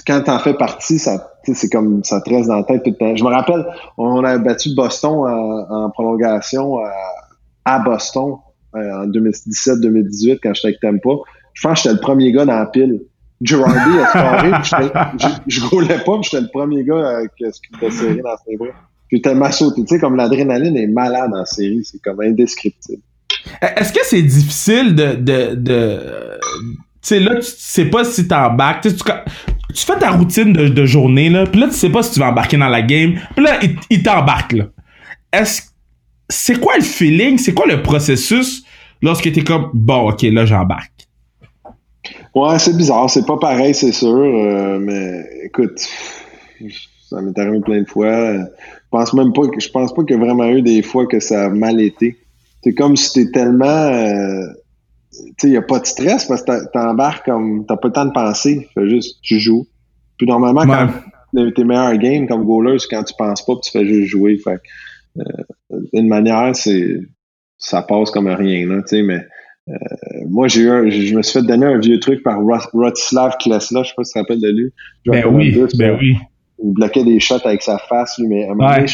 S2: quand t'en fais partie, ça c'est comme ça te reste dans la tête tout le temps. Je me rappelle, on a battu Boston en, en prolongation à, à Boston euh, en 2017-2018 quand j'étais avec Tampa. Je pense que j'étais le premier gars dans la pile. Girardi a scoré, je, roulais pas, mais j'étais le premier gars euh, qui a serré dans ses bras. Tellement sauté. Tu sais, comme l'adrénaline est malade en série, c'est comme indescriptible.
S1: Est-ce que c'est difficile de. de, de tu sais, là, tu sais pas si t'embarques. Tu, tu fais ta routine de, de, journée, là, puis là, tu sais pas si tu vas embarquer dans la game. Puis là, il, il t'embarque, là. Est-ce. C'est quoi le feeling? C'est quoi le processus lorsque t'es comme, bon, ok, là, j'embarque?
S2: Ouais, c'est bizarre. C'est pas pareil, c'est sûr. Euh, mais écoute, ça m'est arrivé plein de fois. Je pense même pas que je pense pas qu'il y a vraiment eu des fois que ça a mal été. C'est comme si t'es tellement euh, tu sais, il n'y a pas de stress parce que t'embarques comme t'as pas le temps de penser. Fais juste tu joues. Puis normalement, quand tes meilleurs games comme goaler, c'est quand tu penses pas tu fais juste jouer. Fait euh, d'une manière, c'est ça passe comme rien, là, tu sais, mais euh, moi, j'ai eu je me suis fait donner un vieux truc par Rotislav Klesla, je sais pas si tu te rappelles de lui.
S1: Ben oui, ben oui.
S2: Il bloquait des shots avec sa face, lui, mais à un moment donné,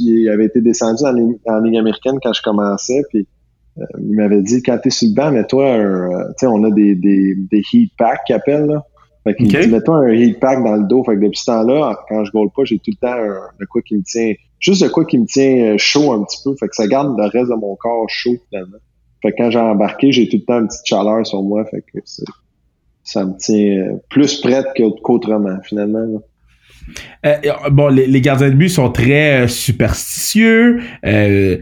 S2: il avait été descendu en, Ligue américaine quand je commençais, puis euh, il m'avait dit, quand t'es sur le banc, mets-toi un, euh, tu sais, on a des, des, des heat packs qu'il appelle, là. Fait qu'il dit, mets-toi un heat pack dans le dos. Fait que depuis ce temps-là, quand je goal pas, j'ai tout le temps un, de quoi qui me tient, juste de quoi qui me tient chaud un petit peu. Fait que ça garde le reste de mon corps chaud, finalement. Fait que quand j'ai embarqué, j'ai tout le temps une petite chaleur sur moi. Fait que ça me tient plus prête qu'autrement, finalement.
S1: Euh, bon, les, gardiens de but sont très euh, superstitieux. Euh,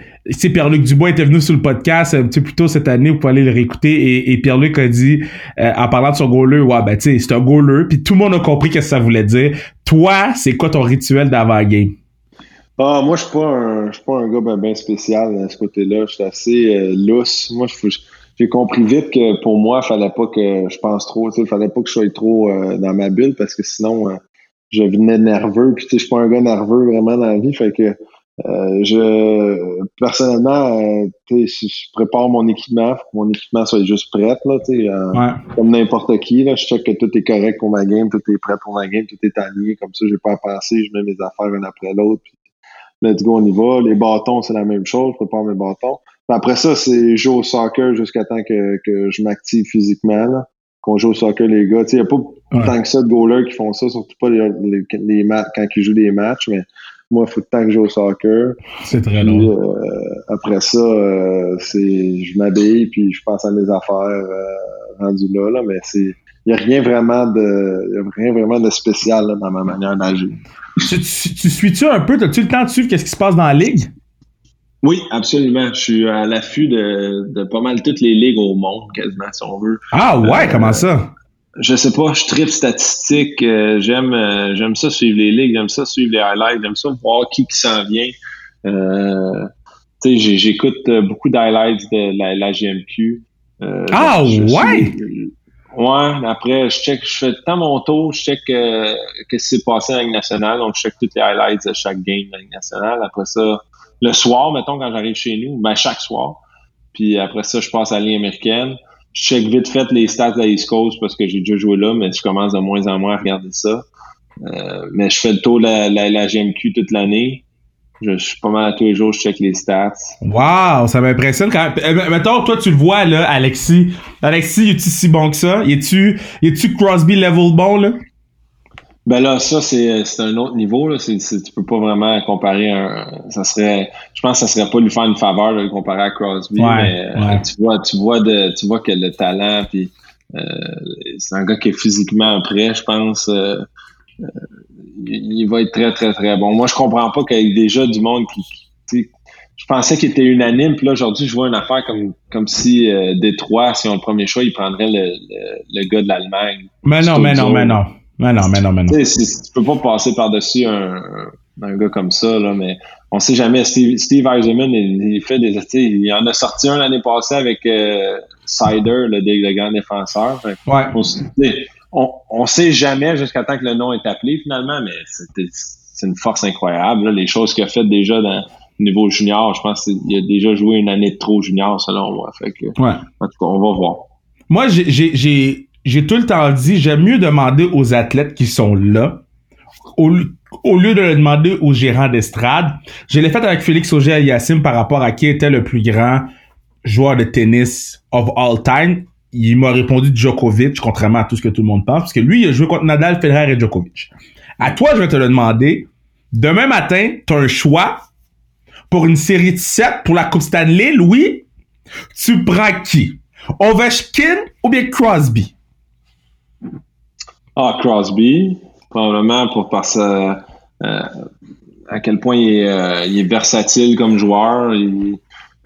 S1: Pierre-Luc Dubois était venu sur le podcast un petit peu plus tôt cette année, vous pouvez aller le réécouter. Et, Pierre-Luc a dit, euh, en parlant de son goaler, ouais, ben tu sais, c'est un goaler. Puis tout le monde a compris ce que ça voulait dire. Toi, c'est quoi ton rituel d'avant-game?
S2: Ah, moi, je suis pas un, je suis pas un gars bien ben spécial à ce côté-là. Je suis assez euh, lousse. Moi, j'ai compris vite que pour moi, il fallait pas que je pense trop. Il fallait pas que je sois trop euh, dans ma bulle parce que sinon, euh, je venais nerveux. Puis, tu sais, je suis pas un gars nerveux vraiment dans la vie. Fait que je personnellement, tu sais, je prépare mon équipement, faut que mon équipement soit juste prêt, là, tu sais, comme n'importe qui. Là, je check que tout est correct pour ma game, tout est prêt pour ma game, tout est aligné. Comme ça, j'ai pas à penser, je mets mes affaires une après l'autre let's go, on y va. Les bâtons, c'est la même chose, je prépare mes bâtons. après ça, c'est jouer au soccer jusqu'à temps que, que je m'active physiquement. Là. Qu'on joue au soccer, les gars. Il n'y a pas tant que ça de goalers qui font ça, surtout pas les, les, matchs quand ils jouent des matchs, mais moi, il faut tant que je joue au soccer.
S1: C'est très long.
S2: Euh, après ça, euh, c'est je m'habille puis je pense à mes affaires euh, rendues là, là, mais c'est. Il n'y a rien vraiment de. Y a rien vraiment de spécial là, dans ma manière d'agir.
S1: Tu, suis-tu un peu? As-tu le temps de suivre qu'est-ce qui se passe dans la ligue?
S2: Oui, absolument. Je suis à l'affût de, de, pas mal toutes les ligues au monde, quasiment, si on veut.
S1: Ah ouais, euh, comment ça?
S2: Je sais pas, je tripe statistique. Euh, j'aime euh, j'aime ça suivre les ligues, j'aime ça suivre les highlights, j'aime ça voir qui qui s'en vient. tu sais, j'écoute beaucoup d'highlights de la, la GMQ.
S1: ah ouais?
S2: Ouais, après, je check, je fais tant mon tour, je check euh, que c'est passé en Ligue nationale, donc je check toutes les highlights de chaque game de la Ligue nationale. Après ça, le soir, mettons, quand j'arrive chez nous, ben chaque soir. Puis après ça, je passe à la américaine. Je check vite fait les stats de la East Coast parce que j'ai déjà joué là, mais je commence de moins en moins à regarder ça. Euh, mais je fais le tour de la, GMQ toute l'année. Je, suis pas mal à tous les jours, je check les stats.
S1: Wow, ça m'impressionne quand même. Euh, mettons, toi, tu le vois, là, Alexis. Alexis, est-tu si bon que ça? Es-tu, es-tu Crosby level bon, là?
S2: Ben là, ça, c'est, c'est un autre niveau, là. C'est, tu peux pas vraiment comparer un, ça serait, je pense que ça serait pas lui faire une faveur de le comparer à Crosby, mais euh, tu vois, tu vois de, tu vois que le talent, puis euh, c'est un gars qui est physiquement prêt, je pense. il, va être très, très, très bon. Moi, je comprends pas qu'il y ait déjà du monde qui, je pensais qu'il était unanime, puis là, aujourd'hui, je vois une affaire comme, comme si euh, Détroit, si on le premier choix, il prendrait le, le, gars de l'Allemagne.
S1: Mais non, mais non, mais non. Mais non, mais non, mais non.
S2: Tu peux pas passer par-dessus un, un gars comme ça, là, mais on sait jamais. Steve, Steve Eisenman, il, fait des. Il en a sorti un l'année passée avec euh, Sider, le, le, grand défenseur.
S1: Ouais.
S2: On, on, sait jamais jusqu'à temps que le nom est appelé finalement, mais c'est une force incroyable. les choses qu'il a faites déjà dans niveau junior, je pense qu'il a déjà joué une année de trop junior selon moi. Fait que,
S1: ouais.
S2: En tout cas, on va voir.
S1: Moi, j'ai tout le temps dit, j'aime mieux demander aux athlètes qui sont là au, lieu de le demander au gérant d'estrade, je l'ai fait avec Félix Auger Aliassim par rapport à qui était le plus grand joueur de tennis of all time. Il m'a répondu Djokovic, contrairement à tout ce que tout le monde pense, parce que lui, il a joué contre Nadal, Federer et Djokovic. À toi, je vais te le demander. Demain matin, tu as un choix pour une série de 7 pour la Coupe Stanley, Louis. Tu prends qui? Ovechkin ou bien Crosby?
S2: Ah, Crosby probablement pour parce euh, à quel point il est, euh, versatile comme joueur. Il,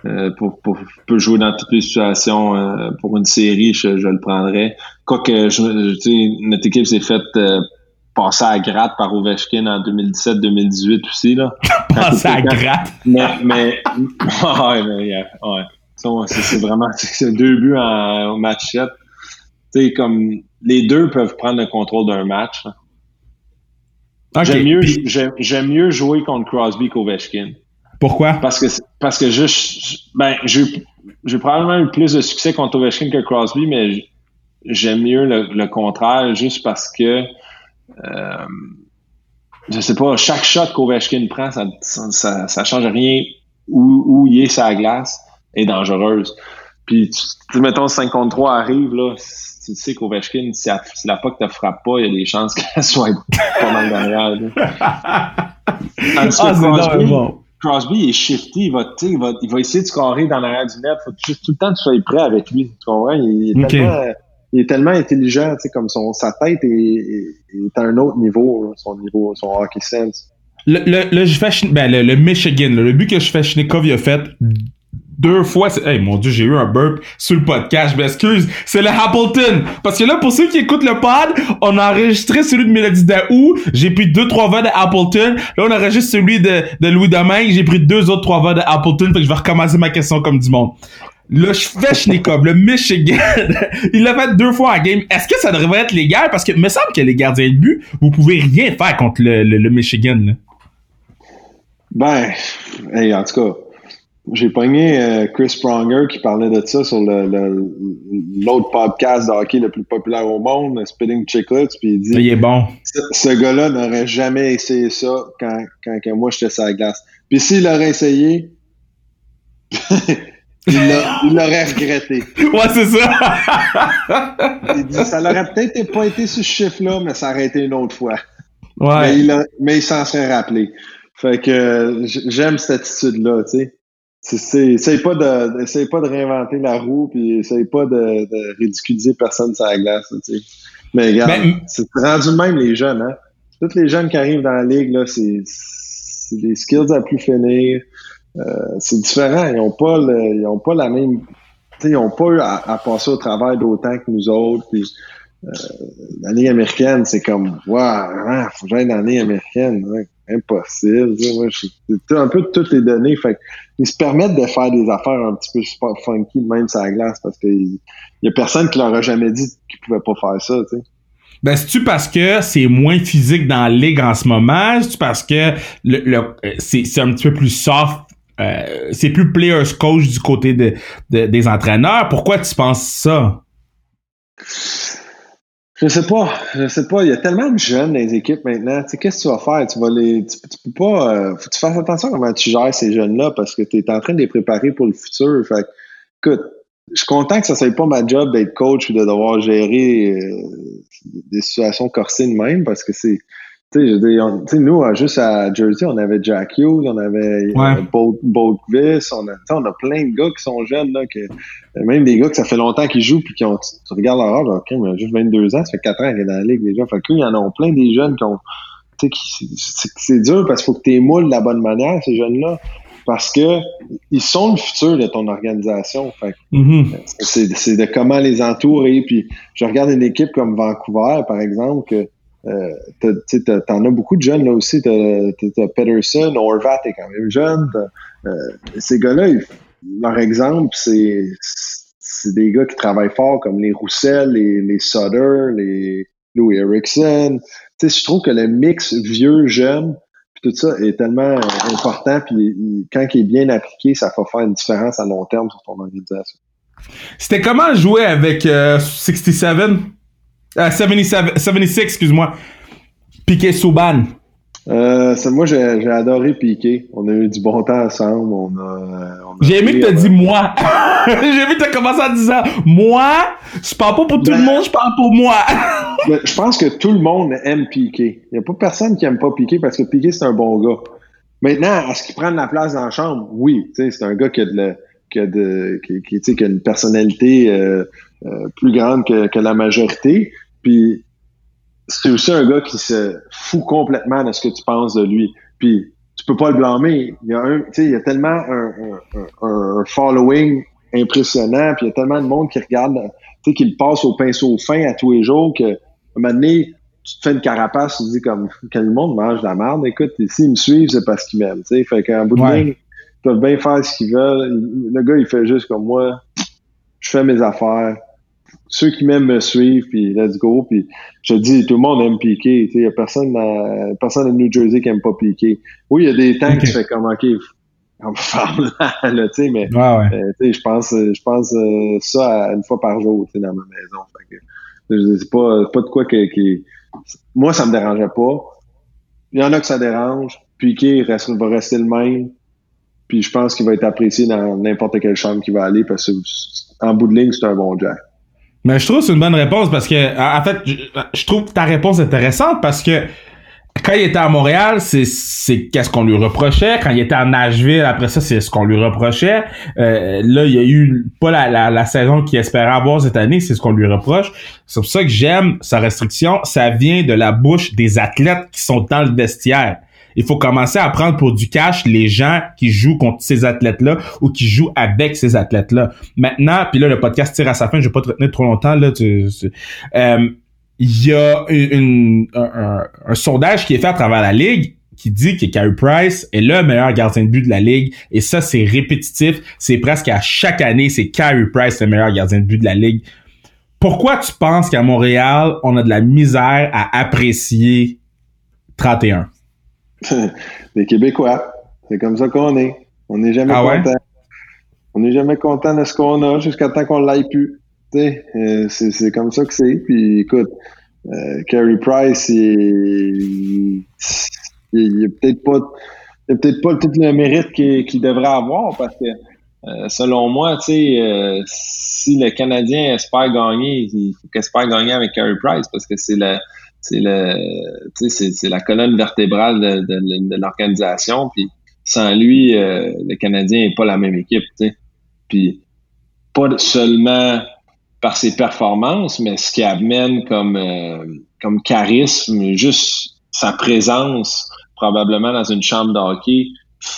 S2: euh, pour, pour, peut jouer dans toutes les situations. pour une série, je, le prendrais. Quoique, je, notre équipe s'est faite passer à gratte par Ovechkin en 2017-2018 aussi. Là,
S1: passer à gratte?
S2: Mais, mais, ouais, mais ouais. C'est vraiment c'est deux buts en, match 7. Sais comme les deux peuvent prendre le contrôle d'un match. J'aime mieux, j'aime mieux jouer contre Crosby qu'Ovechkin.
S1: Pourquoi?
S2: Parce que, parce que je, ben, j'ai probablement eu plus de succès contre Ovechkin que Crosby, mais j'aime mieux le, contraire juste parce que, euh, je sais pas, chaque shot qu'Ovechkin prend, ça, ça, ça, change rien où, où il est sa glace est dangereuse. Puis, tu, mettons, 5 contre 3 arrive, là, tu sais qu'Ovechkin, si, si la POC te frappe pas, il y a des chances qu'elle soit pas mal derrière. ah, Crosby, bon. Crosby est shifty, il va, il va, il va essayer de scorer dans l'arrière du net. Faut juste tout le temps que tu sois prêt avec lui. Tu comprends? Il est, tellement, il est tellement intelligent, tu sais, comme son, sa tête est, est, à un autre niveau, son niveau, son hockey sense.
S1: Le, le, le, ben, le, le Michigan, le but que je fais il a fait deux fois. Hey, mon dieu, j'ai eu un burp sur le podcast. Je m'excuse. C'est le Appleton. Parce que là, pour ceux qui écoutent le pod, on a enregistré celui de Mélodie Daou. J'ai pris deux, trois voix de Appleton. Là, on enregistre celui de, de Louis Domingue. J'ai pris deux autres, trois voix de Appleton. Fait que je vais recommencer ma question comme du monde. Le Svechnikov, le Michigan, il l'a fait deux fois en game. Est-ce que ça devrait être légal? Parce que, me semble que les gardiens de but, vous pouvez rien faire contre le, le, Michigan, là.
S2: Ben, hey, en tout cas, j'ai pogné euh, Chris Pronger qui parlait de ça sur l'autre le, podcast de hockey le plus populaire au monde, Spitting Chicklets, puis il dit
S1: Il est bon.
S2: Ce, gars-là n'aurait jamais essayé ça quand, quand, moi j'étais sur la glace. Puis s'il l'aurait essayé, il l'aurait regretté.
S1: Ouais, c'est ça.
S2: il dit ça l'aurait peut-être pas été ce chiffre-là, mais ça aurait été une autre fois.
S1: Ouais.
S2: Mais il, s'en serait rappelé. Fait que j'aime cette attitude-là, tu sais. Essaye pas de essaye pas de réinventer la roue puis essaye pas de, de ridiculiser personne sur la glace. Tu sais. Mais regarde, ben, c'est rendu même les jeunes, hein. Tous les jeunes qui arrivent dans la ligue, là, c'est des skills à plus finir. Euh, c'est différent. Ils ont pas le, ils ont pas la même. Ils ont pas eu à, passer au travail d'autant que nous autres. Puis, euh, la ligue américaine, c'est comme Waouh, hein, faut que j'aille dans la ligue américaine. Impossible. C'est un peu toutes les données. Ils se permettent de faire des affaires un petit peu funky, même sur la glace, parce qu'il y a personne qui leur a jamais dit qu'ils pouvaient pas faire ça.
S1: Ben, c'est-tu parce que c'est moins physique dans la ligue en ce moment? C'est-tu parce que le, c'est, un petit peu plus soft? Euh, c'est plus players coach du côté de, des entraîneurs? Pourquoi tu penses ça?
S2: Je sais pas, je sais pas. Il y a tellement de jeunes dans les équipes maintenant. Tu sais, qu'est-ce que tu vas faire? Tu vas les. Tu, peux pas. Euh, faut que tu fasses attention à comment tu gères ces jeunes-là parce que tu es en train de les préparer pour le futur. Fait écoute, je suis content que ça soit pas ma job d'être coach ou de devoir gérer euh, des situations corsées de même parce que c'est tu sais, nous, juste à Jersey, on avait Jack Hughes, on avait
S1: ouais.
S2: Bolt, on a, on a plein de gars qui sont jeunes, là, que, même des gars que ça fait longtemps qu'ils jouent, puis qui ont, tu regardes leur âge, ok, mais juste 22 ans, ça fait 4 ans qu'ils est dans la ligue déjà. Fait que, il y en a plein des jeunes qui ont, c'est dur parce qu'il faut que tu émoules de la bonne manière, ces jeunes-là. Parce que ils sont le futur de ton organisation.
S1: Mm-hmm.
S2: C'est de comment les entourer. Puis je regarde une équipe comme Vancouver, par exemple, que euh, t'en as beaucoup de jeunes là aussi. T'as Peterson, Orvat est quand même jeune. Euh, ces gars-là, leur exemple, c'est des gars qui travaillent fort comme les Roussel, les, les Sutter, les Louis Erickson. Tu sais, je trouve que le mix vieux-jeune, tout ça est tellement important. Puis quand il est bien appliqué, ça va faire une différence à long terme sur ton organisation.
S1: C'était comment jouer avec 67? Euh, 77, 76, excuse-moi. Piquet Souban.
S2: Euh, moi, j'ai adoré Piqué. On a eu du bon temps ensemble. On a,
S1: j'ai aimé que tu dit moi. j'ai aimé que tu commencé en disant moi. Je parle pas pour tout le ben, monde, je parle pour moi.
S2: Ben, je pense que tout le monde aime Piqué. Il n'y a pas personne qui aime pas Piqué parce que Piqué, c'est un bon gars. Maintenant, est-ce qu'il prend de la place dans la chambre? Oui. C'est un gars qui a de qui a de qui, qui, qui a une personnalité euh, euh, plus grande que, que la majorité. Puis c'est aussi un gars qui se fout complètement de ce que tu penses de lui. Puis tu peux pas le blâmer. Il y a un, il y a tellement un, un, un, following impressionnant, puis il y a tellement de monde qui regarde, tu sais, qui le passe au pinceau fin à tous les jours que à un moment donné, tu te fais une carapace, tu te dis comme quel le monde mange de la merde? Écoute, s'ils me suivent, c'est parce qu'ils m'aiment. Tu sais, fait qu'en bout de ligne, ils peuvent bien faire ce qu'ils veulent. Le gars, il fait juste comme moi. Je fais mes affaires ceux qui m'aiment me suivent, puis let's go. Puis je te dis, tout le monde aime piquer. Il y a personne à, personne à New Jersey qui aime pas piquer. Oui, il y a des temps qui se fait comme OK, on parle là, tu sais, mais euh, je pense, je pense euh, ça une fois par jour, tu sais, dans ma maison. Fait que, c'est pas, pas de quoi que, moi ça me dérangeait pas. Il y en a que ça dérange. Piqué reste, va rester le même. Puis je pense qu'il va être apprécié dans n'importe quelle chambre qu'il va aller parce que en bout de ligne, c'est un bon jack.
S1: Mais je trouve que c'est une bonne réponse parce que, en fait, je, trouve ta réponse intéressante parce que quand il était à Montréal, c'est c'est qu'est-ce qu'on lui reprochait. Quand il était à Nashville, après ça, c'est ce qu'on lui reprochait. Euh, là, il y a eu pas la, la, la saison qu'il espérait avoir cette année, c'est ce qu'on lui reproche. C'est pour ça que j'aime sa restriction. Ça vient de la bouche des athlètes qui sont dans le vestiaire il faut commencer à prendre pour du cash les gens qui jouent contre ces athlètes-là ou qui jouent avec ces athlètes-là. Maintenant, puis là, le podcast tire à sa fin, je vais pas te retenir trop longtemps, là, euh, il y a une, un, sondage qui est fait à travers la ligue qui dit que Carey Price est le meilleur gardien de but de la ligue et ça c'est répétitif, c'est presque à chaque année c'est Carey Price le meilleur gardien de but de la ligue. Pourquoi tu penses qu'à Montréal, on a de la misère à apprécier 31
S2: les Québécois. C'est comme ça qu'on est. On n'est jamais ah content. On n'est jamais content de ce qu'on a jusqu'à temps qu'on l'aille plus. Euh, c'est comme ça que c'est. Puis écoute, euh, Carey Price, il, il, peut-être pas, peut-être pas tout le mérite qu'il devrait avoir parce que euh, selon moi, tu sais, euh, si le Canadien espère gagner, il faut qu'il espère gagner avec Carey Price parce que c'est le c'est le c'est la colonne vertébrale de, de, l'organisation puis sans lui euh, le Canadien n'est pas la même équipe sais. Puis pas seulement par ses performances mais ce qui amène comme euh, comme charisme juste sa présence probablement dans une chambre de hockey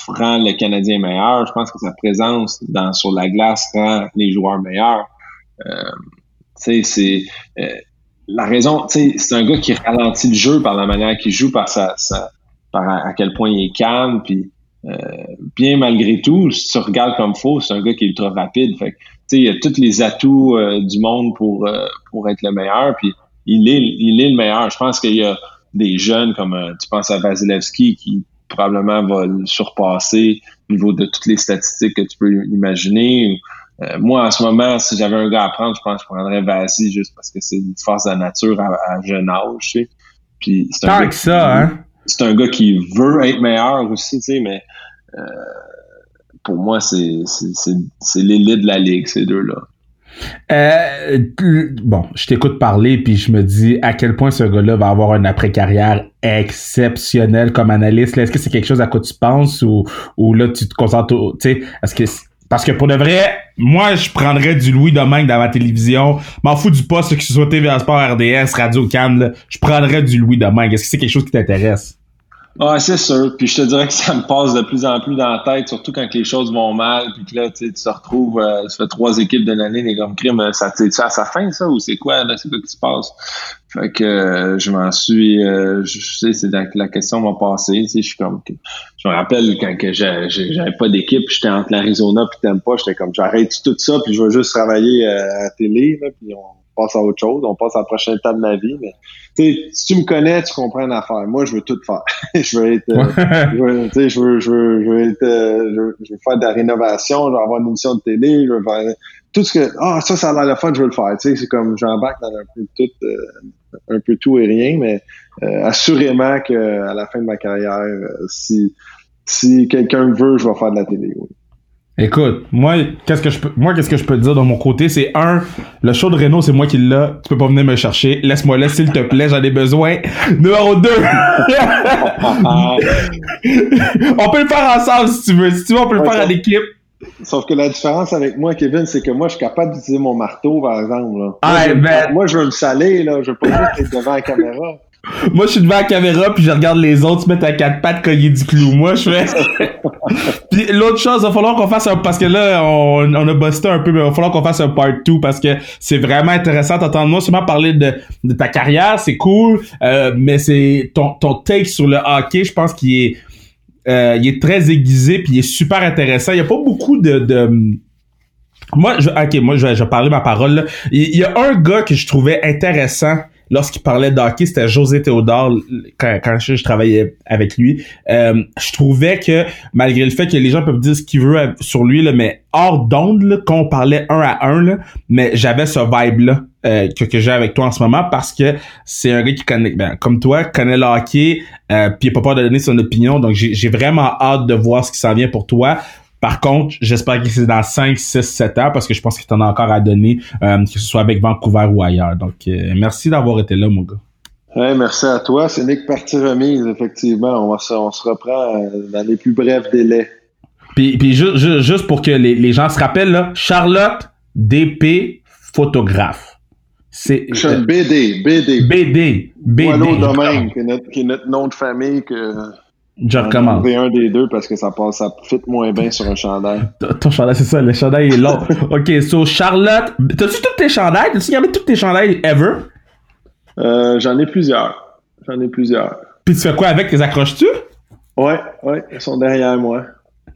S2: rend le Canadien meilleur. Je pense que sa présence dans sur la glace rend les joueurs meilleurs. Euh, c'est euh, la raison, c'est un gars qui ralentit le jeu par la manière qu'il joue, par sa, par à, quel point il est calme, puis euh, bien malgré tout, si tu regardes comme faux, c'est un gars qui est ultra rapide. Fait il a tous les atouts euh, du monde pour euh, pour être le meilleur, puis il est il est le meilleur. Je pense qu'il y a des jeunes comme tu penses à Vasilevski qui probablement va le surpasser au niveau de toutes les statistiques que tu peux imaginer. Euh, moi, en ce moment, si j'avais un gars à prendre, je pense que je prendrais Vasi juste parce que c'est une force de la nature à, jeune âge, tu sais. Puis c'est un, gars
S1: que ça, hein?
S2: C'est un gars qui veut être meilleur aussi, tu sais, mais euh, pour moi, c'est l'élite de la ligue, ces deux-là.
S1: Euh, bon, je t'écoute parler puis je me dis à quel point ce gars-là va avoir une après-carrière exceptionnelle comme analyste. Est-ce que c'est quelque chose à quoi tu penses ou, ou là tu te concentres, tu sais, est-ce que Parce que pour de vrai, moi, je prendrais du Louis Domingue dans ma télévision. M'en fous du poste, que ce soit TVA Sport, RDS, Radio Cannes, je prendrais du Louis Domingue. Est-ce que c'est quelque chose qui t'intéresse?
S2: Ah, c'est sûr. Puis je te dirais que ça me passe de plus en plus dans la tête, surtout quand les choses vont mal, puis que là, tu te retrouves, euh, ça fait trois équipes de l'année, les comme crime, ça tu à sa fin, ça, ou c'est quoi, là, c'est quoi qui se passe? Fait que euh, je m'en suis, euh, je sais, c'est la, la, question m'a passé, tu sais, je suis comme, je me rappelle quand que j'avais pas d'équipe, j'étais entre l'Arizona puis pas j'étais comme, j'arrête tout ça, puis je vais juste travailler à la télé, là, puis on passe à autre chose, on passe à la prochaine étape de ma vie, mais si tu me connais, tu comprends l'affaire. Moi, je veux tout faire. je veux être, euh, je veux, tu sais, je veux, je veux, je veux être, euh, je veux, faire de la rénovation, je veux avoir une émission de télé, je veux faire tout ce que, ah, ça, ça a l'air de fun, je veux le faire. Tu sais, c'est comme j'embarque dans un peu tout, euh, un peu tout et rien, mais assurément que à la fin de ma carrière, si, si quelqu'un veut, je vais faire de la télé. Oui.
S1: Écoute, moi, qu'est-ce que je peux, moi, qu'est-ce que je peux te dire de mon côté, c'est un, le show de Renault, c'est moi qui l'ai. Tu peux pas venir me chercher. Laisse-moi là, s'il te plaît, j'en ai besoin. Numéro 2. on peut le faire ensemble si tu veux. Si tu veux, on peut le faire à l'équipe.
S2: Sauf que la différence avec moi, Kevin, c'est que moi, je suis capable d'utiliser mon marteau, par exemple. Là.
S1: Ah, moi, ben...
S2: moi, je veux me saler, là. Je veux pas juste être devant la caméra.
S1: Moi, je suis devant la caméra, puis je regarde les autres se mettre à quatre pattes cogner du clou. Moi, je fais... puis l'autre chose, il va falloir qu'on fasse un... Parce que là, on, on a busté un peu, mais il va falloir qu'on fasse un part 2 parce que c'est vraiment intéressant d'entendre moi seulement parler de, de ta carrière, c'est cool, euh, mais c'est ton, ton take sur le hockey, je pense qu'il est... Euh, il est très aiguisé, puis il est super intéressant. Il y a pas beaucoup de... de moi, je, ok, moi, je je vais parler ma parole. Là. Il, y a un gars que je trouvais intéressant lorsqu'il parlait d'hockey, c'était José Théodore quand, je, travaillais avec lui. Euh, je trouvais que malgré le fait que les gens peuvent dire ce qu'ils veulent sur lui, là, mais hors d'onde, quand on parlait un à un, là, mais j'avais ce vibe-là. Euh, que, j'ai avec toi en ce moment parce que c'est un gars qui connaît ben, comme toi connaît le euh, puis il a pas peur de donner son opinion donc j'ai vraiment hâte de voir ce qui s'en vient pour toi par contre, j'espère que c'est dans 5, 6, 7 ans parce que je pense que tu en as encore à donner, euh, que ce soit avec Vancouver ou ailleurs. Donc, euh, merci d'avoir été là, mon gars.
S2: Hey, merci à toi. C'est Nick Partie Remise, effectivement. On, va se, on se reprend euh, dans les plus brefs délais.
S1: Puis, puis juste pour que les, les, gens se rappellent, là, Charlotte DP photographe.
S2: C'est BD, BD.
S1: BD, BD.
S2: Domaine, qui est, notre, qui est notre nom de famille que
S1: je recommence.
S2: un des deux parce que ça passe, ça fit moins bien sur un chandail.
S1: Ton chandail, c'est ça, le chandail est long. ok, so Charlotte, t'as-tu tous tes chandails? T'as-tu gardé tous tes chandails ever?
S2: Euh, j'en ai plusieurs. J'en ai plusieurs.
S1: Puis tu fais quoi avec? Les accroches-tu?
S2: Ouais, ouais, ils sont derrière moi.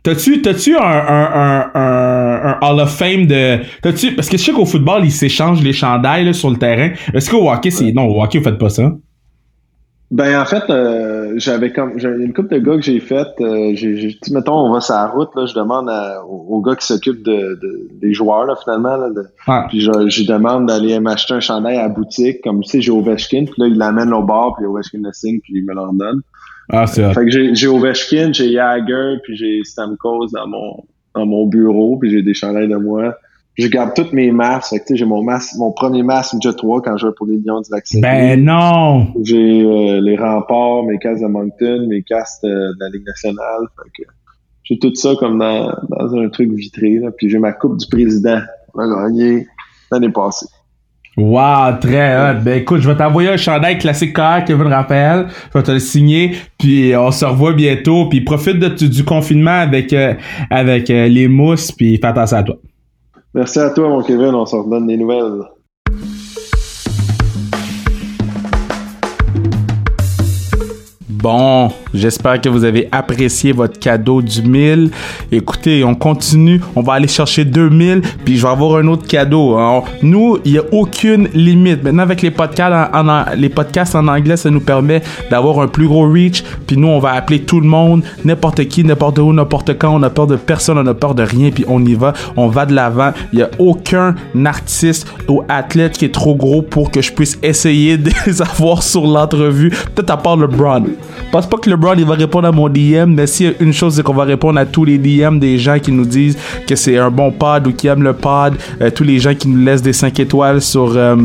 S1: T'as-tu, t'as-tu un, un, un, un, Hall of Fame de. T'as-tu. Parce que je sais qu'au football, ils s'échangent les chandails là, sur le terrain. Est-ce qu'au hockey, c'est. Non, au hockey, vous faites pas ça?
S2: Ben en fait, euh, j'avais comme j'ai une couple de gars que j'ai fait. Euh, j'ai, mettons, on va sur la route, là, je demande aux, gars qui s'occupent de, des joueurs là, finalement. Là, Puis je, je, demande d'aller m'acheter un chandail à la boutique. Comme tu sais, j'ai Ovechkin, puis là, il l'amène au bar, puis Ovechkin le signe, puis il me l'en donne.
S1: Ah, c'est
S2: Fait que j'ai, j'ai Ovechkin, j'ai Jagger, puis j'ai Stamkos dans mon dans mon bureau, puis j'ai des chandails de moi je garde toutes mes masques. j'ai mon masque, mon premier masque Jet 3 quand je vais pour les Lions du vaccin.
S1: Ben non!
S2: J'ai euh, les remparts, mes casques de Moncton, mes casques de, la Ligue nationale. j'ai tout ça comme dans, dans un truc vitré. Là. Puis j'ai ma coupe du président. On a gagné l'année passée.
S1: Wow, très hot. Ben écoute, je vais t'envoyer un chandail classique KR Kevin Rappel. Je vais te le signer. Puis on se revoit bientôt. Puis profite de, du confinement avec, euh, avec euh, les mousses. Puis fais attention à toi.
S2: Merci à toi, mon Kevin. On se redonne des nouvelles.
S1: Bon, j'espère que vous avez apprécié votre cadeau du 1000. Écoutez, on continue. On va aller chercher 2000, puis je vais avoir un autre cadeau. nous, il n'y a aucune limite. Maintenant, avec les podcasts en, les podcasts en anglais, ça nous permet d'avoir un plus gros reach. Puis nous, on va appeler tout le monde, n'importe qui, n'importe où, n'importe quand. On a peur de personne, on a peur de rien, puis on y va. On va de l'avant. Il n'y a aucun artiste ou athlète qui est trop gros pour que je puisse essayer de les avoir sur l'entrevue. Peut-être à part LeBron. Pense pas que LeBron il va répondre à mon DM, mais si une chose c'est qu'on va répondre à tous les DM des gens qui nous disent que c'est un bon pod ou qui aiment le pod, euh, tous les gens qui nous laissent des 5 étoiles sur euh,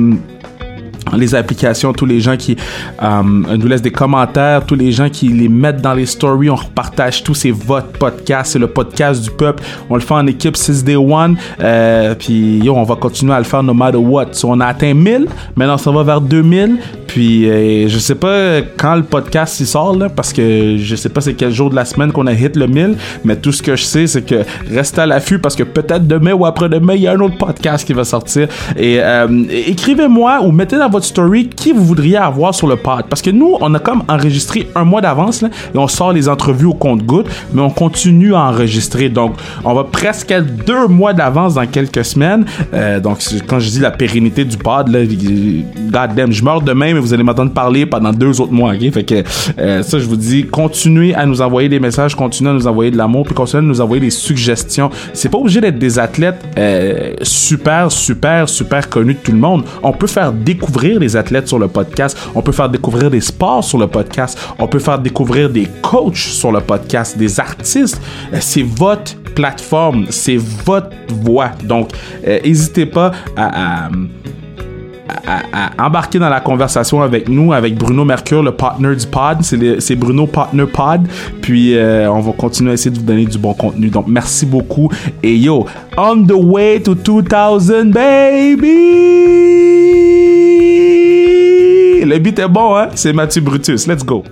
S1: les applications, tous les gens qui euh, nous laissent des commentaires, tous les gens qui les mettent dans les stories, on repartage tous, c'est votre podcast, c'est le podcast du peuple, on le fait en équipe 6 day 1, euh, puis yo, on va continuer à le faire no matter what. on a atteint 1000, maintenant ça va vers 2000, puis euh, je sais pas quand le podcast il sort, là, parce que je sais pas c'est quel jour de la semaine qu'on a hit le 1000, mais tout ce que je sais, c'est que restez à l'affût parce que peut-être demain ou après-demain, il y a un autre podcast qui va sortir. Et euh, écrivez-moi ou mettez dans votre story qui vous voudriez avoir sur le pod. Parce que nous, on a comme enregistré un mois d'avance et on sort les entrevues au compte-goutte, mais on continue à enregistrer. Donc, on va presque être deux mois d'avance dans quelques semaines. Euh, donc, quand je dis la pérennité du pod, là, God je meurs demain, mais vous allez m'entendre parler pendant deux autres mois. Fait que euh, ça, je vous dis, continuez à nous envoyer des messages, continuez à nous envoyer de l'amour, puis continuez à nous envoyer des suggestions. C'est pas obligé d'être des athlètes euh, super, super, super connus de tout le monde. On peut faire découvrir les athlètes sur le podcast. On peut faire découvrir des sports sur le podcast. On peut faire découvrir des coachs sur le podcast, des artistes. Euh, c'est votre plateforme, c'est votre voix. Donc, n'hésitez pas à à, embarquer dans la conversation avec nous, avec Bruno Mercure, le partner du pod. C'est Bruno Partner Pod. Puis euh, on va continuer à essayer de vous donner du bon contenu. Donc merci beaucoup. Et yo, on the way to 2000, baby! Le beat est bon, hein? C'est Mathieu Brutus. Let's go.